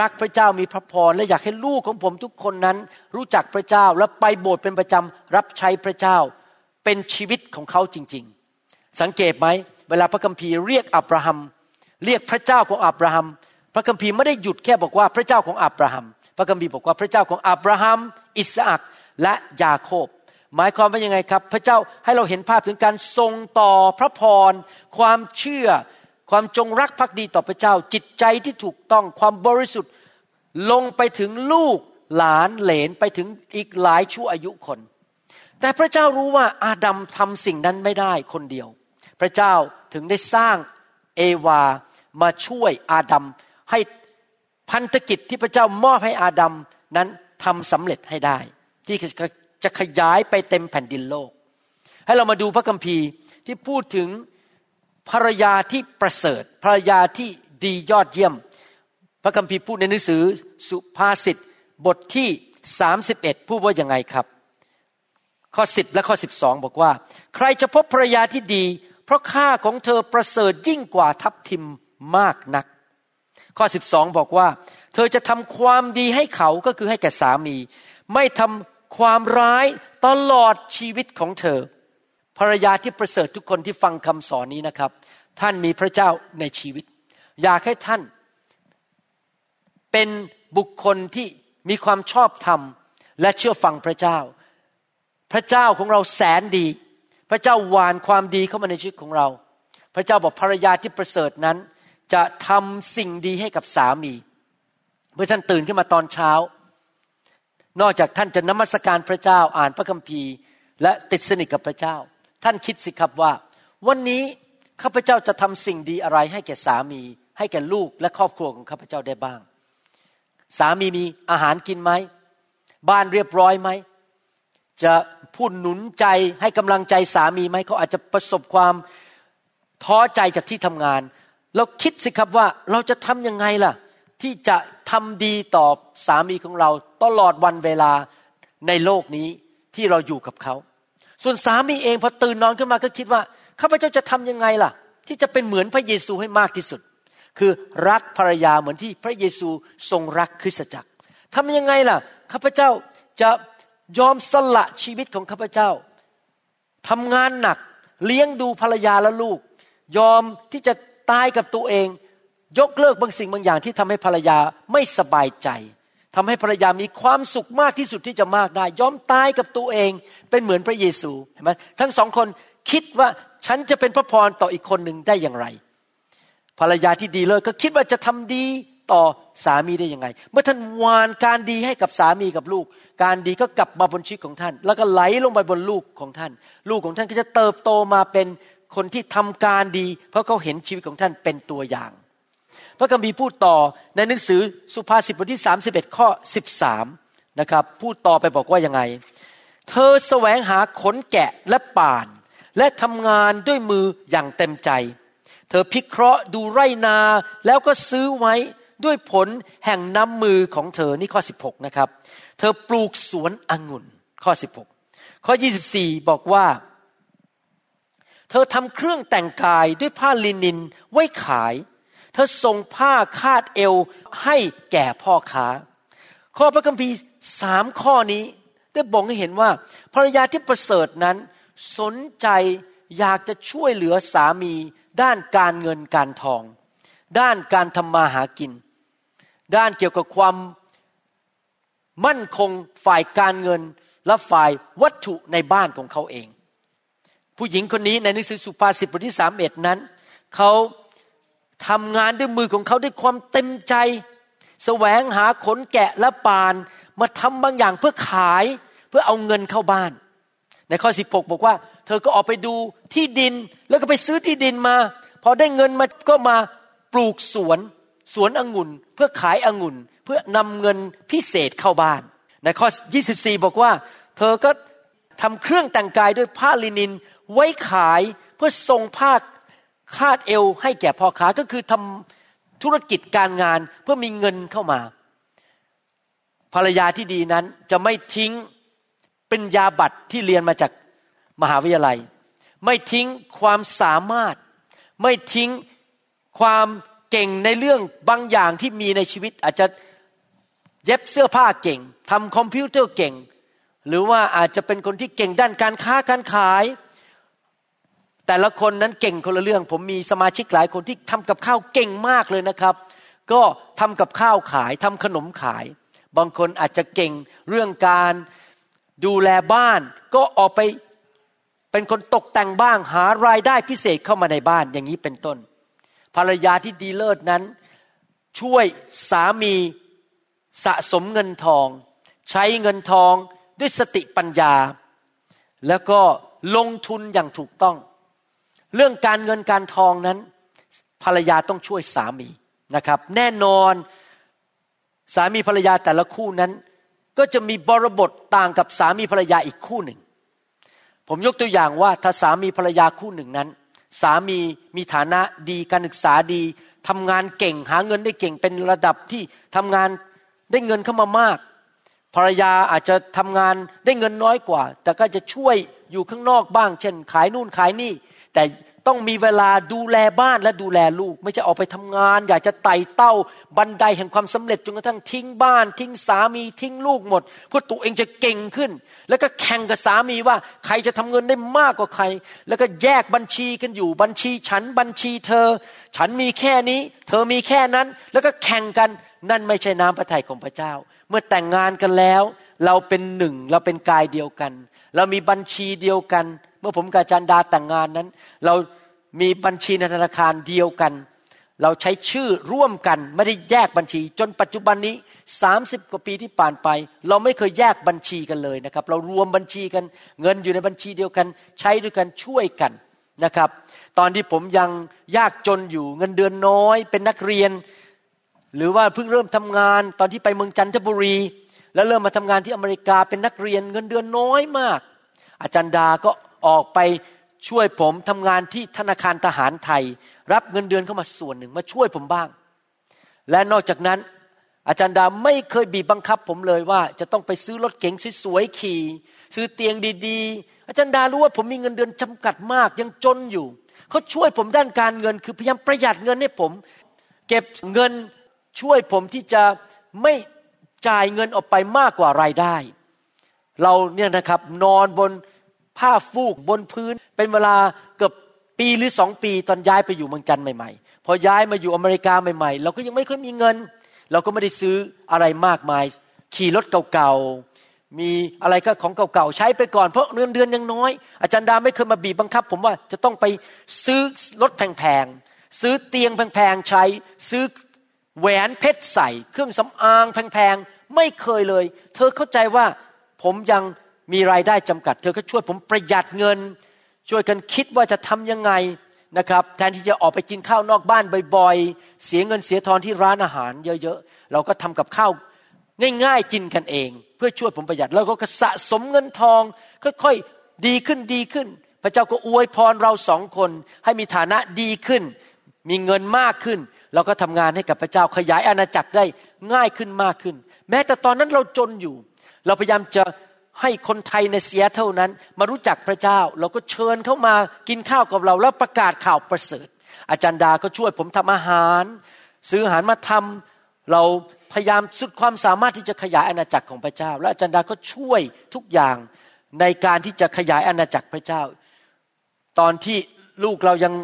รักพระเจ้ามีพระพรและอยากให้ลูกของผมทุกคนนั้น รู้จักพระเจ้าและไปโบสถ์เป็นประจำรับใช้พระเจ้า เป็นชีวิตของเขาจริง ๆ สังเกตไหมเวลาพระคัมภีร์เรียกอับราฮัม เรียกพระเจ้าของอับราฮัม พระคัมภีร์ไม่ได้หยุดแค่บอกว่าพระเจ้าของอับราฮัม พระคัมภีร์บอกว่าพระเจ้าของอับราฮัม อิสอักและยาโคบ หมายความว่ายังไงครับ พระเจ้าให้เราเห็นภาพถึงการทรงต่อพระพร ความเชื่อ ความจงรักภักดีต่อพระเจ้า จิตใจที่ถูกต้องความบริสุทธิ์ลงไปถึงลูกหลานเหลนไปถึงอีกหลายชั่วอายุคน แต่พระเจ้ารู้ว่าอาดัมทำสิ่งนั้นไม่ได้คนเดียว พระเจ้าถึงได้สร้างเอวามาช่วยอาดัมให้ พันธกิจที่พระเจ้ามอบให้อาดัมนั้นทำสำเร็จให้ได้ ที่จะขยายไปเต็มแผ่นดินโลก ให้เรามาดูพระคัมภีร์ที่พูดถึงภรรยาที่ประเสริฐ ภรรยาที่ดียอดเยี่ยม พระคัมภีร์พูดในหนังสือสุภาษิตบทที่ 31 พูดว่าอยังไงครับ ข้อ 10 และข้อ 12 บอกว่า ใครจะพบภรรยาที่ดี เพราะค่าของเธอประเสริฐยิ่งกว่าทัพทิมมากนัก ข้อ 12 บอกว่า เธอจะทำความดีให้เขาก็คือให้แก่สามี ไม่ทำความร้ายตลอดชีวิตของเธอ ภรรยาที่ประเสริฐทุกคนที่ฟังคำสอนนี้นะครับ ท่านมีพระเจ้าในชีวิต อยากให้ท่าน เป็นบุคคลที่มีความชอบธรรม และเชื่อฟังพระเจ้า พระเจ้าของเราแสนดี พระเจ้าหวานความดีเข้ามาในชีวิตของเรา พระเจ้าบอกภรรยาที่ประเสริฐนั้น จะทำสิ่งดีให้กับสามี เมื่อท่านตื่นขึ้นมาตอนเช้า นอกจากท่านจะนมัสการพระเจ้าอ่านพระคัมภีร์ และติดสนิทกับพระเจ้า ท่านคิดสิครับว่า วันนี้ข้าพเจ้าจะทำสิ่งดีอะไรให้แก่สามี ให้แก่ลูกและครอบครัวของข้าพเจ้าได้บ้าง สามีมีอาหารกินไหมบ้านเรียบร้อยไหมจะพูดหนุนใจให้กำลังใจสามีไหมเขาอาจจะประสบความท้อใจจากที่ทำงาน เราคิดสิครับว่าเราจะทำยังไงล่ะ ที่จะทำดีต่อสามีของเราตลอดวันเวลาในโลกนี้ที่เราอยู่กับเขา ส่วนสามีเองพอตื่นนอนขึ้นมาก็คิดว่าข้าพเจ้าจะทำยังไงล่ะ ที่จะเป็นเหมือนพระเยซูให้มากที่สุด คือรักภรรยาเหมือนที่พระเยซูทรงรักคริสตจักรทำยังไงล่ะข้าพเจ้าจะยอมสละชีวิตของข้าพเจ้าทำงานหนักเลี้ยงดูภรรยาและลูก ยอมที่จะ ตายกับตัวเอง ยกเลิกบางสิ่งบางอย่างที่ทำให้ภรรยาไม่สบายใจทำให้ภรรยามีความสุขมากที่สุดที่จะมากได้ ยอมตายกับตัวเองเป็นเหมือนพระเยซูเห็นไหมทั้งสองคนคิดว่าฉันจะเป็นพระพรต่ออีกคนหนึ่งได้อย่างไร ภรรยาที่ดีเลิศก็คิดว่าจะทำดีต่อสามีได้ยังไง เมื่อท่านวานการดีให้กับสามีกับลูก การดีก็กลับมาบนชีวิตของท่าน แล้วก็ไหลลงไปบนลูกของท่าน ลูกของท่านก็จะเติบโตมาเป็น คนที่ทำการดี เพราะเขาเห็นชีวิตของท่านเป็นตัวอย่าง พระคัมภีร์พูดต่อในหนังสือสุภาษิตบทที่31ข้อ13นะครับพูดต่อไปบอกว่ายังไง เธอแสวงหาขนแกะและป่าน และทำงานด้วยมืออย่างเต็มใจ เธอพิเคราะห์ดูไรนาแล้วก็ซื้อไว้ด้วยผลแห่งน้ำมือของเธอนี่ข้อ 16 นะครับ เธอปลูกสวนองุ่นข้อ 16 ข้อ 24 บอกว่า เธอทำเครื่องแต่งกายด้วยผ้าลินินไว้ขาย เธอส่งผ้าคาดเอวให้แก่พ่อค้า ข้อพระคัมภีร์สามข้อนี้ได้บอกให้เห็นว่าภรรยาที่ประเสริฐนั้น สนใจอยากจะช่วยเหลือสามีด้านการเงินการทอง ด้านการทำมาหากิน ด้านเกี่ยวกับความมั่นคงฝ่ายการเงินและฝ่ายวัตถุในบ้านของเขาเอง ผู้หญิงคนนี้ในหนังสือสุภาษิตบทที่สามเอ็ดนั้นเขาทำงานด้วยมือของเขาด้วยความเต็มใจ แสวงหาขนแกะและปาน มาทำบางอย่างเพื่อขายเพื่อเอาเงินเข้าบ้าน ในข้อ 16 บอกว่า เธอก็ออกไปดูที่ดินแล้วก็ไปซื้อที่ดินมา พอได้เงินมาก็มาปลูกสวนสวนองุ่น เพื่อขายองุ่น เพื่อนำเงินพิเศษเข้าบ้าน ในข้อ 24 บอกว่า เธอก็ทำเครื่องแต่งกายด้วยผ้าลินิน ไว้ขายเพื่อส่งผ้าคาดเอวให้แก่พ่อค้าก็คือทำธุรกิจการงานเพื่อมีเงินเข้ามา ภรรยาที่ดีนั้นจะไม่ทิ้งเป็นยาบัตรที่เรียนมาจากมหาวิทยาลัย ไม่ทิ้งความสามารถ ไม่ทิ้งความเก่งในเรื่องบางอย่างที่มีในชีวิต อาจจะเย็บเสื้อผ้าเก่งทำคอมพิวเตอร์เก่ง หรือว่าอาจจะเป็นคนที่เก่งด้านการค้าการขาย แต่ละคนนั้นเก่งคนละเรื่อง ผมมีสมาชิกหลายคนที่ทำกับข้าวเก่งมากเลยนะครับ ก็ทำกับข้าวขายทำขนมขาย บางคนอาจจะเก่งเรื่องการดูแลบ้าน ก็ออกไปเป็นคนตกแต่งบ้างหารายได้พิเศษเข้ามาในบ้านอย่างนี้เป็นต้น ภรรยาที่ดีเลิศนั้น ช่วยสามีสะสมเงินทอง ใช้เงินทองด้วยสติปัญญา แล้วก็ลงทุนอย่างถูกต้อง เรื่องการเงินการทองนั้น ภรรยาต้องช่วยสามีนะครับ แน่นอนสามีภรรยาแต่ละคู่นั้น ก็จะมีบริบทต่างกับสามีภรรยาอีกคู่หนึ่ง ผมยกตัวอย่างว่าถ้าสามีภรรยาคู่หนึ่งนั้น สามีมีฐานะดีการศึกษาดีทำงานเก่งหาเงินได้เก่งเป็นระดับที่ทำงานได้เงินเข้ามามาก ภรรยาอาจจะทำงานได้เงินน้อยกว่า แต่ก็จะช่วยอยู่ข้างนอกบ้าง เช่น ขายนู่นขายนี่ แต่ต้องมีเวลาดูแลบ้านและดูแลลูก ไม่ใช่ออกไปทำงาน อยากจะไต่เต้าบันไดแห่งความสำเร็จจนกระทั่งทิ้งบ้าน ทิ้งสามีทิ้งลูกหมด เพื่อตัวเองจะเก่งขึ้น แล้วก็แข่งกับสามีว่าใครจะทำเงินได้มากกว่าใคร แล้วก็แยกบัญชีกันอยู่บัญชีฉันบัญชีเธอ ฉันมีแค่นี้ เธอมีแค่นั้น แล้วก็แข่งกันนั่นไม่ใช่น้ำพระทัยของพระเจ้า เมื่อแต่งงานกันแล้ว เราเป็นหนึ่งเราเป็นกายเดียวกัน เรามีบัญชีเดียวกันเมื่อผมกับจันดาแต่งงานนั้น เรามีบัญชีในธนาคารเดียวกัน เราใช้ชื่อร่วมกันไม่ได้แยกบัญชี จนปัจจุบันนี้ 30 กว่าปีที่ผ่านไป เราไม่เคยแยกบัญชีกันเลยนะครับ เรารวมบัญชีกัน เงินอยู่ในบัญชีเดียวกัน ใช้ด้วยกันช่วยกันนะครับ ตอนที่ผมยังยากจนอยู่เงินเดือนน้อย เป็นนักเรียน หรือว่าเพิ่งเริ่มทำงาน ตอนที่ไปเมืองจันทบุรี แล้วเริ่มมาทำงานที่อเมริกาเป็นนักเรียนเงินเดือนน้อยมาก อาจารย์ดาก็ ออกไปช่วยผมทำงานที่ธนาคารทหารไทย รับเงินเดือนเข้ามาส่วนหนึ่งมาช่วยผมบ้าง และนอกจากนั้น อาจารย์ดาไม่เคยบีบบังคับผมเลยว่า จะต้องไปซื้อรถเก๋งสวยๆขี่ซื้อเตียงดีๆ อาจารย์ดารู้ว่าผมมีเงินเดือนจำกัดมากยังจนอยู่เขาช่วยผมด้านการเงิน คือพยายามประหยัดเงินให้ผม เก็บเงินช่วยผมที่จะไม่จ่ายเงินออกไปมากกว่ารายได้ เราเนี่ยนะครับนอนบน ผ้าฟูกบนพื้น เป็นเวลาเกือบปีหรือสองปีตอนย้ายไปอยู่เมืองจันทร์ใหม่ๆ พอย้ายมาอยู่อเมริกาใหม่ๆ เราก็ยังไม่ค่อยมีเงิน เราก็ไม่ได้ซื้ออะไรมากมาย ขี่รถเก่าๆ มีอะไรก็ของเก่าๆ ใช้ไปก่อนเพราะเงินเดือนยังน้อย อาจารย์ดาไม่เคยมาบีบบังคับ ผมว่าจะต้องไปซื้อรถแพงๆ ซื้อเตียงแพงๆ ใช้ ซื้อแหวนเพชรใส่ เครื่องสำอางแพงๆ ไม่เคยเลย เธอเข้าใจว่าผมยัง มีรายได้จำกัด เธอก็ช่วยผมประหยัดเงิน ช่วยกันคิดว่าจะทำยังไงนะครับ แทนที่จะออกไปกินข้าวนอกบ้านบ่อยๆ เสียเงินเสียทองที่ร้านอาหารเยอะๆ เราก็ทำกับข้าวง่ายๆกินกันเอง เพื่อช่วยผมประหยัด แล้วก็สะสมเงินทองค่อยๆดีขึ้นดีขึ้น พระเจ้าก็อวยพรเราสองคน ให้มีฐานะดีขึ้น มีเงินมากขึ้น เราก็ทำงานให้กับพระเจ้าขยายอาณาจักรได้ง่ายขึ้นมากขึ้น แม้แต่ตอนนั้นเราจนอยู่ เราพยายามจะ ให้คนไทยในเสียเท่านั้น มารู้จักพระเจ้า เราก็เชิญเข้ามากินข้าวกับเรา แล้วประกาศข่าวประเสริฐ อาจารย์ดาก็ช่วยผมทำอาหาร ซื้ออาหารมาทำเราพยายามสุดความสามารถที่จะขยายอาณาจักรของพระเจ้า และอาจารย์ดาก็ช่วยทุกอย่างในการที่จะขยายอาณาจักรพระเจ้า ตอนที่ลูกเรายัง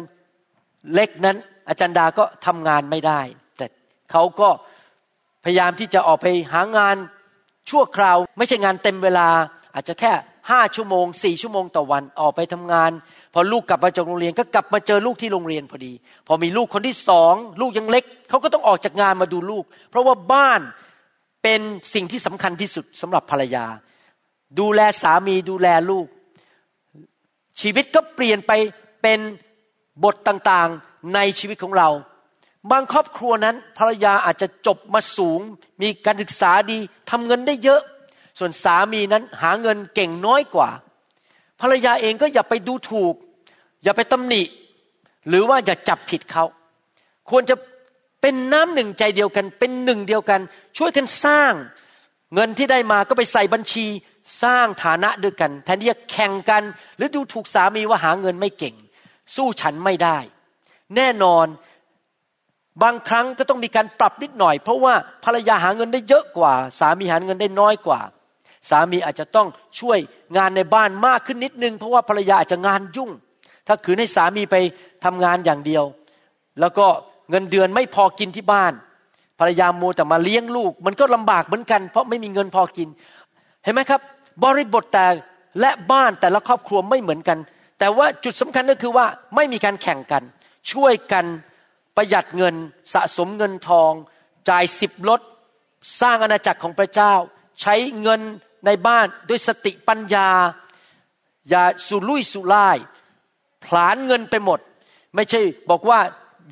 เล็กนั้น อาจารย์ดาก็ทำงานไม่ได้ แต่เขาก็พยายามที่จะออกไปหางาน ชั่วคราวไม่ใช่งานเต็มเวลาอาจจะแค่ห้าชั่วโมงสี่ชั่วโมงต่อวันออกไปทำงาน พอลูกกลับมาจากโรงเรียนก็กลับมาเจอลูกที่โรงเรียนพอดี พอมีลูกคนที่สองลูกยังเล็กเขาก็ต้องออกจากงานมาดูลูก เพราะว่าบ้านเป็นสิ่งที่สำคัญที่สุดสำหรับภรรยา ดูแลสามีดูแลลูก ชีวิตก็เปลี่ยนไปเป็นบทต่างๆในชีวิตของเรา บางครอบครัวนั้นภรรยาอาจจะจบมาสูง มีการศึกษาดีทำเงินได้เยอะ ส่วนสามีนั้นหาเงินเก่งน้อยกว่า ภรรยาเองก็อย่าไปดูถูก อย่าไปตำหนิ หรือว่าอย่าจับผิดเขา ควรจะเป็นน้ำหนึ่งใจเดียวกัน เป็นหนึ่งเดียวกัน ช่วยกันสร้าง เงินที่ได้มาก็ไปใส่บัญชี สร้างฐานะด้วยกัน แทนที่จะแข่งกัน หรือดูถูกสามีว่าหาเงินไม่เก่ง สู้ฉันไม่ได้ แน่นอน บางครั้งก็ต้องมีการปรับนิดหน่อย เพราะว่าภรรยาหาเงินได้เยอะกว่า สามีหาเงินได้น้อยกว่า สามีอาจจะต้องช่วยงานในบ้านมากขึ้นนิดนึง เพราะว่าภรรยาอาจจะงานยุ่ง ถ้าขืนให้สามีไปทำงานอย่างเดียว แล้วก็เงินเดือนไม่พอกินที่บ้าน ภรรยาโมแต่มาเลี้ยงลูก มันก็ลำบากเหมือนกัน เพราะไม่มีเงินพอกิน เห็นไหมครับ บริบทแต่และบ้านแต่ละครอบครัวไม่เหมือนกัน แต่ว่าจุดสำคัญก็คือว่าไม่มีการแข่งกัน ช่วยกัน ประหยัดเงินสะสมเงินทอง จ่ายสิบลดสร้างอาณาจักรของพระเจ้า ใช้เงินในบ้านด้วยสติปัญญา อย่าสุรุ่ยสุร่ายผลานเงินไปหมด ไม่ใช่บอกว่า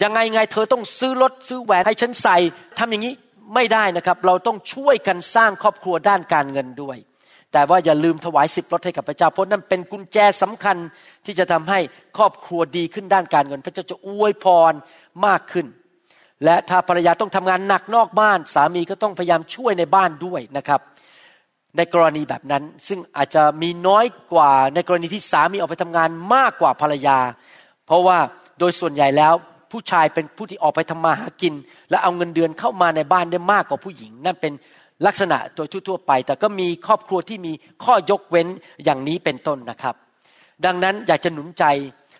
ยังไงไงเธอต้องซื้อรถซื้อแหวนให้ฉันใส่ทำอย่างนี้ไม่ได้นะครับ เราต้องช่วยกันสร้างครอบครัวด้านการเงินด้วย แต่ว่าอย่าลืมถวายสิบรถให้กับพระเจ้าเพราะนั่นเป็นกุญแจสำคัญที่จะทำให้ครอบครัวดีขึ้นด้านการเงิน พระเจ้าจะอวยพรมากขึ้น และถ้าภรรยาต้องทำงานหนักนอกบ้าน สามีก็ต้องพยายามช่วยในบ้านด้วยนะครับ ในกรณีแบบนั้นซึ่งอาจจะมีน้อยกว่าในกรณีที่สามีออกไปทำงานมากกว่าภรรยา เพราะว่าโดยส่วนใหญ่แล้วผู้ชายเป็นผู้ที่ออกไปทำมาหากิน และเอาเงินเดือนเข้ามาในบ้านได้มากกว่าผู้หญิง นั่นเป็น ลักษณะโดยทั่วๆไป แต่ก็มีครอบครัวที่มีข้อยกเว้นอย่างนี้เป็นต้นนะครับ ดังนั้นอยากจะหนุนใจ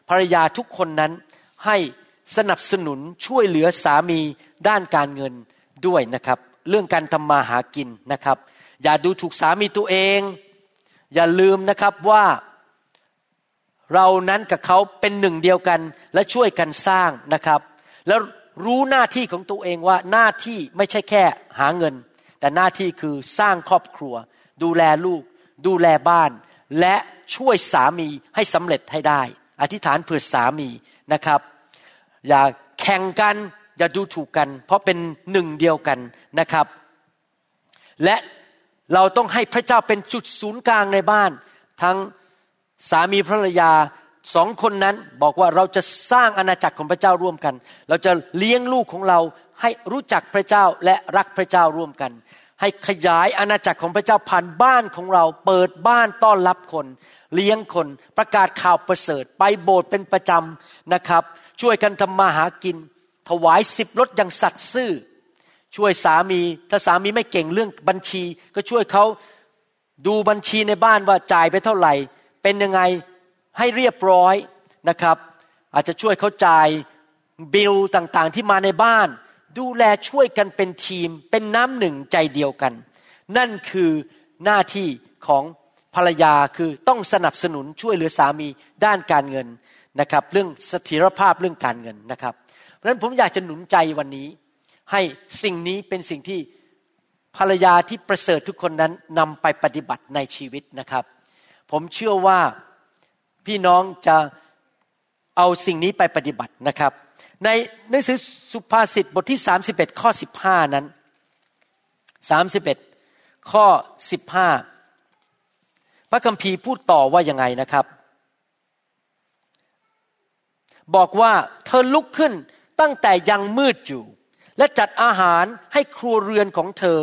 ภรรยาทุกคนนั้นให้สนับสนุนช่วยเหลือสามีด้านการเงินด้วยนะครับ เรื่องการทำมาหากินนะครับ อย่าดูถูกสามีตัวเอง อย่าลืมนะครับว่าเรานั้นกับเขาเป็นหนึ่งเดียวกันและช่วยกันสร้างนะครับ แล้วรู้หน้าที่ของตัวเองว่าหน้าที่ไม่ใช่แค่หาเงิน แต่หน้าที่คือสร้างครอบครัว ดูแลลูก ดูแลบ้าน และช่วยสามีให้สำเร็จให้ได้ อธิษฐานเผื่อสามีนะครับ อย่าแข่งกันอย่าดูถูกกัน เพราะเป็นหนึ่งเดียวกันนะครับ และเราต้องให้พระเจ้าเป็นจุดศูนย์กลางในบ้าน ทั้งสามีภรรยาสองคนนั้นบอกว่าเราจะสร้างอาณาจักรของพระเจ้าร่วมกัน เราจะเลี้ยงลูกของเรา ให้รู้จักพระเจ้าและรักพระเจ้าร่วมกัน ให้ขยายอาณาจักรของพระเจ้าผ่านบ้านของเรา เปิดบ้านต้อนรับคน เลี้ยงคนประกาศข่าวประเสริฐ ไปโบสถ์เป็นประจำนะครับ ช่วยกันทำมาหากิน ถวายสิบรถอย่างสัตย์ซื่อ ช่วยสามีถ้าสามีไม่เก่งเรื่องบัญชี ก็ช่วยเขาดูบัญชีในบ้านว่าจ่ายไปเท่าไหร่ เป็นยังไงให้เรียบร้อยนะครับ อาจจะช่วยเขาจ่ายบิลต่างๆที่มาในบ้าน ดูแลช่วยกันเป็นทีม เป็นน้ำหนึ่งใจเดียวกัน นั่นคือหน้าที่ของภรรยาคือต้องสนับสนุนช่วยเหลือสามีด้านการเงินนะครับเรื่องสถิรภาพเรื่องการเงินนะครับ เพราะฉะนั้นผมอยากจะหนุนใจวันนี้ ให้สิ่งนี้เป็นสิ่งที่ภรรยาที่ประเสริฐทุกคนนั้นนำไปปฏิบัติในชีวิตนะครับ ผมเชื่อว่าพี่น้องจะเอาสิ่งนี้ไปปฏิบัตินะครับ ในหนังสือสุภาษิตบทที่ 31 ข้อ 15 นั้น 31 ข้อ 15 พระคัมภีร์พูดต่อว่ายังไงนะครับ บอกว่าเธอลุกขึ้นตั้งแต่ยังมืดอยู่ และจัดอาหารให้ครัวเรือนของเธอ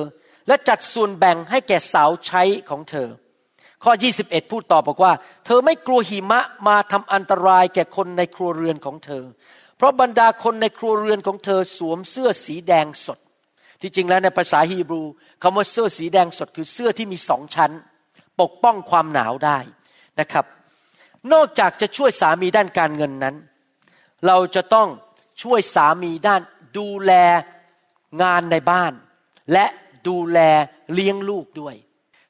และจัดส่วนแบ่งให้แก่สาวใช้ของเธอ ข้อ 21 พูดต่อบอกว่า เธอไม่กลัวหิมะมาทำอันตรายแก่คนในครัวเรือนของเธอ เพราะบรรดาคนในครัวเรือนของเธอสวมเสื้อสีแดงสด ที่จริงแล้วในภาษาฮีบรูคำว่าเสื้อสีแดงสดคือเสื้อที่มีสองชั้น ปกป้องความหนาวได้นะครับ นอกจากจะช่วยสามีด้านการเงินนั้น เราจะต้องช่วยสามีด้านดูแลงานในบ้าน และดูแลเลี้ยงลูกด้วย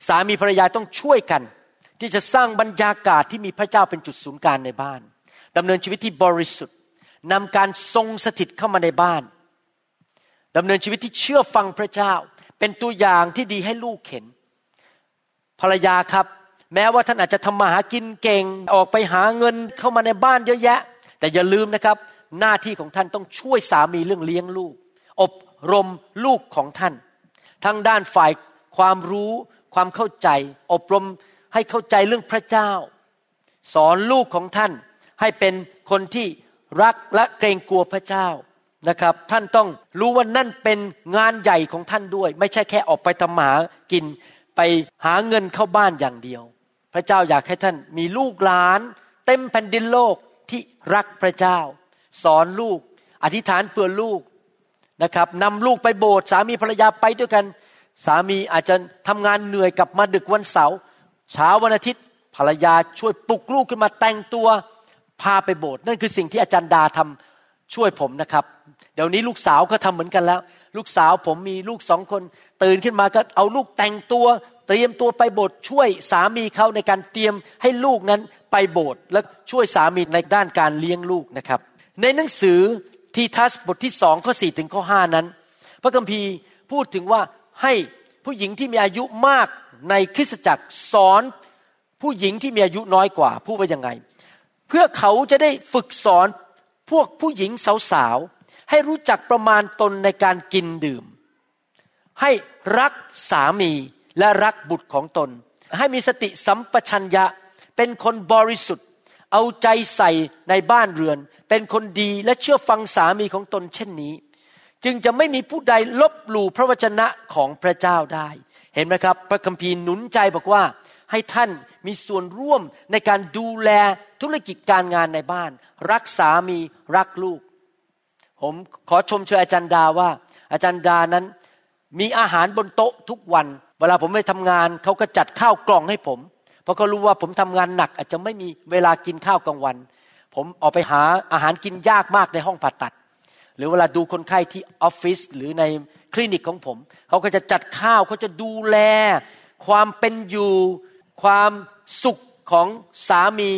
สามีภรรยาต้องช่วยกัน ที่จะสร้างบรรยากาศที่มีพระเจ้าเป็นจุดศูนย์กลางในบ้านดำเนินชีวิตที่บริสุทธิ์ นำการทรงสถิตเข้ามาในบ้านดำเนินชีวิตที่เชื่อฟังพระเจ้า เป็นตัวอย่างที่ดีให้ลูกเห็น ภรรยาครับ แม้ว่าท่านอาจจะทำมาหากินเก่ง ออกไปหาเงินเข้ามาในบ้านเยอะแยะ แต่อย่าลืมนะครับ หน้าที่ของท่านต้องช่วยสามีเรื่องเลี้ยงลูก อบรมลูกของท่าน ทั้งด้านฝ่ายความรู้ความเข้าใจ อบรมให้เข้าใจเรื่องพระเจ้า สอนลูกของท่านให้เป็นคนที่ รักและเกรงกลัวพระเจ้านะครับ ท่านต้องรู้ว่านั่นเป็นงานใหญ่ของท่านด้วย ไม่ใช่แค่ออกไปทำหากินไปหาเงินเข้าบ้านอย่างเดียว พระเจ้าอยากให้ท่านมีลูกหลาน เต็มแผ่นดินโลกที่รักพระเจ้า สอนลูก อธิษฐานเพื่อลูกนะครับนำลูกไปโบสถ์สามีภรรยาไปด้วยกัน สามีอาจจะทำงานเหนื่อยกลับมาดึกวันเสาร์เช้าวันอาทิตย์ภรรยาช่วยปลุกลูกขึ้นมาแต่งตัว พาไปโบสถ์นั่นคือสิ่งที่อาจารย์ดาทำช่วยผมนะครับ เดี๋ยวนี้ลูกสาวก็ทำเหมือนกันแล้ว ลูกสาวผมมีลูกสองคน ตื่นขึ้นมาก็เอาลูกแต่งตัว เตรียมตัวไปโบสถ์ช่วยสามีเขาในการเตรียมให้ลูกนั้นไปโบสถ์และช่วยสามีในด้านการเลี้ยงลูกนะครับ ในหนังสือทีทัสบทที่สองข้อสี่ถึงข้อห้านั้น พระคัมภีร์พูดถึงว่าให้ผู้หญิงที่มีอายุมากในคริสตจักรสอนผู้หญิงที่มีอายุน้อยกว่า พูดว่ายังไง เพื่อเขาจะได้ฝึกสอนพวกผู้หญิงสาวๆ ให้รู้จักประมาณตนในการกินดื่ม ให้รักสามีและรักบุตรของตน ให้มีสติสัมปชัญญะ เป็นคนบริสุทธิ์ เอาใจใส่ในบ้านเรือน เป็นคนดีและเชื่อฟังสามีของตนเช่นนี้ จึงจะไม่มีผู้ใดลบหลู่พระวจนะของพระเจ้าได้ เห็นไหมครับ พระคัมภีร์หนุนใจบอกว่า ให้ท่านมีส่วนร่วมในการดูแลธุรกิจการงานในบ้าน รักสามีรักลูก ผมขอชมเชยอาจารย์ดาว่า อาจารย์ดานั้นมีอาหารบนโต๊ะทุกวัน เวลาผมไปทำงานเขาก็จัดข้าวกล่องให้ผม เพราะเขารู้ว่าผมทำงานหนัก อาจจะไม่มีเวลากินข้าวกลางวัน ผมออกไปหาอาหารกินยากมากในห้องผ่าตัด หรือเวลาดูคนไข้ที่ออฟฟิศหรือในคลินิกของผม เขาก็จะจัดข้าวเขาจะดูแล ความเป็นอยู่ ความสุขของสามี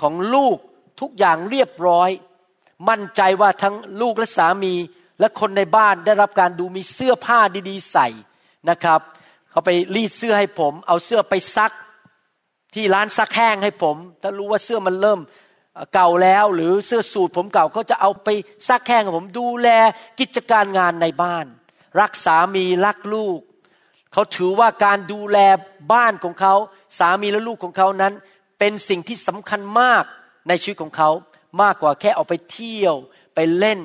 ของลูกทุกอย่างเรียบร้อย มั่นใจว่าทั้งลูกและสามีและคนในบ้านได้รับการดูมีเสื้อผ้าดีๆ ใส่นะครับ เขาไปรีดเสื้อให้ผม เอาเสื้อไปซักที่ร้านซักแห้งให้ผม ถ้ารู้ว่าเสื้อมันเริ่มเก่าแล้วหรือเสื้อสูทผมเก่าก็จะเอาไปซักแห้งให้ผมดูแลกิจการงานในบ้าน รักสามีรักลูก เขาถือว่าการดูแลบ้านของเขา สามีและลูกของเขานั้น เป็นสิ่งที่สำคัญมากในชีวิตของเขา มากกว่าแค่เอาไปเที่ยว ไปเล่น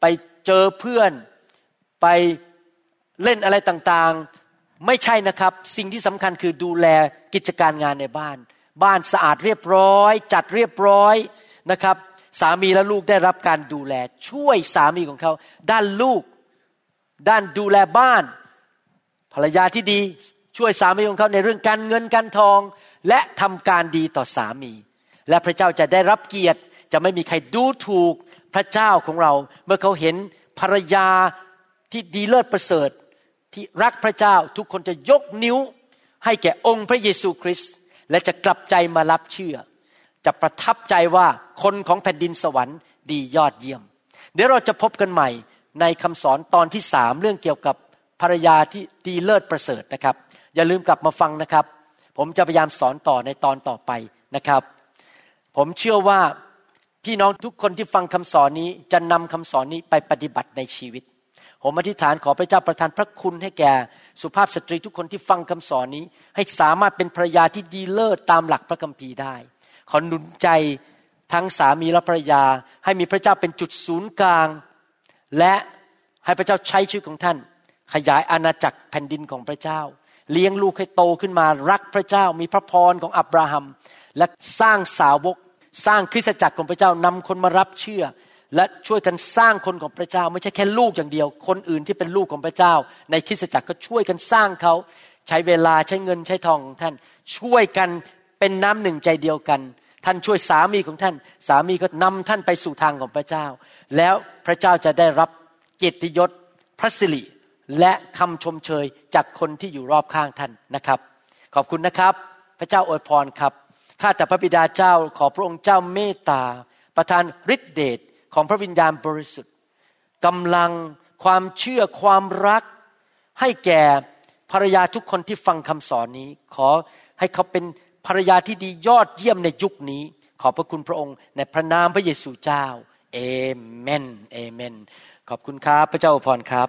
ไปเจอเพื่อน ไปเล่นอะไรต่างๆ ไม่ใช่นะครับ สิ่งที่สำคัญคือดูแลกิจการงานในบ้าน บ้านสะอาดเรียบร้อย จัดเรียบร้อยนะครับ สามีและลูกได้รับการดูแล ช่วยสามีของเขา ด้านลูก ด้านดูแลบ้าน ภรรยาที่ดีช่วยสามีของเขาในเรื่องการเงินการทอง และทำการดีต่อสามี และพระเจ้าจะได้รับเกียรติจะไม่มีใครดูถูกพระเจ้าของเรา เมื่อเขาเห็นภรรยาที่ดีเลิศประเสริฐที่รักพระเจ้าทุกคนจะยกนิ้ว ให้แก่องค์พระเยซูคริสต์และจะกลับใจมารับเชื่อ จะประทับใจว่าคนของแผ่นดินสวรรค์ดียอดเยี่ยม เดี๋ยวเราจะพบกันใหม่ในคำสอนตอนที่สามเรื่องเกี่ยวกับ ภรรยาที่ดีเลิศประเสริฐนะครับ อย่าลืมกลับมาฟังนะครับ ผมจะพยายามสอนต่อในตอนต่อไปนะครับ ผมเชื่อว่าพี่น้องทุกคนที่ฟังคำสอนนี้จะนำคำสอนนี้ไปปฏิบัติในชีวิต ผมอธิษฐานขอพระเจ้าประทานพระคุณให้แก่สุภาพสตรีทุกคนที่ฟังคำสอนนี้ ให้สามารถเป็นภรรยาที่ดีเลิศตามหลักพระคัมภีร์ได้ ขอหนุนใจทั้งสามีและภรรยา ให้มีพระเจ้าเป็นจุดศูนย์กลาง และให้พระเจ้าใช้ชีวิตของท่าน ขยายอาณาจักรแผ่นดินของพระเจ้า เลี้ยงลูกให้โตขึ้นมารักพระเจ้า มีพระพรของอับราฮัม และสร้างสาวก สร้างคริสตจักรของพระเจ้านำคนมารับเชื่อ และช่วยกันสร้างคนของพระเจ้า ไม่ใช่แค่ลูกอย่างเดียว คนอื่นที่เป็นลูกของพระเจ้า ในคริสตจักรก็ช่วยกันสร้างเขาใช้เวลาใช้เงินใช้ทองของท่าน ช่วยกันเป็นน้ำหนึ่งใจเดียวกัน ท่านช่วยสามีของท่าน สามีก็นำท่านไปสู่ทางของพระเจ้า แล้วพระเจ้าจะได้รับเกียรติยศพระสิริ และคำชมเชยจากคนที่อยู่รอบข้างท่านนะครับ ขอบคุณนะครับ พระเจ้าอวยพรครับข้าแต่พระบิดาเจ้าขอพระองค์เจ้าเมตตา ประทานฤทธิเดชของพระวิญญาณบริสุทธิ์กำลังความเชื่อความรัก ให้แก่ภรรยาทุกคนที่ฟังคำสอนนี้ ขอให้เขาเป็นภรรยาที่ดียอดเยี่ยมในยุคนี้ ขอบพระคุณพระองค์ในพระนามพระเยซูเจ้าเอเมนเอเมน ขอบคุณครับ พระเจ้าอวยพรครับ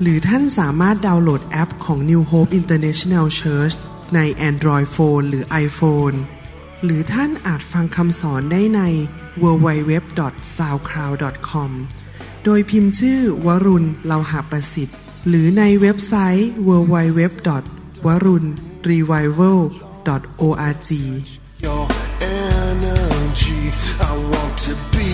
หรือท่านสามารถดาวน์โหลดแอปของ New Hope International Church ใน Android Phone หรือ iPhone หรือท่านอาจฟังคำสอนได้ใน www.soundcloud.com โดยพิมพ์ชื่อวรุณเลาหาประสิทธิ์ หรือในเว็บไซต์ www.warunrevival.org I want to be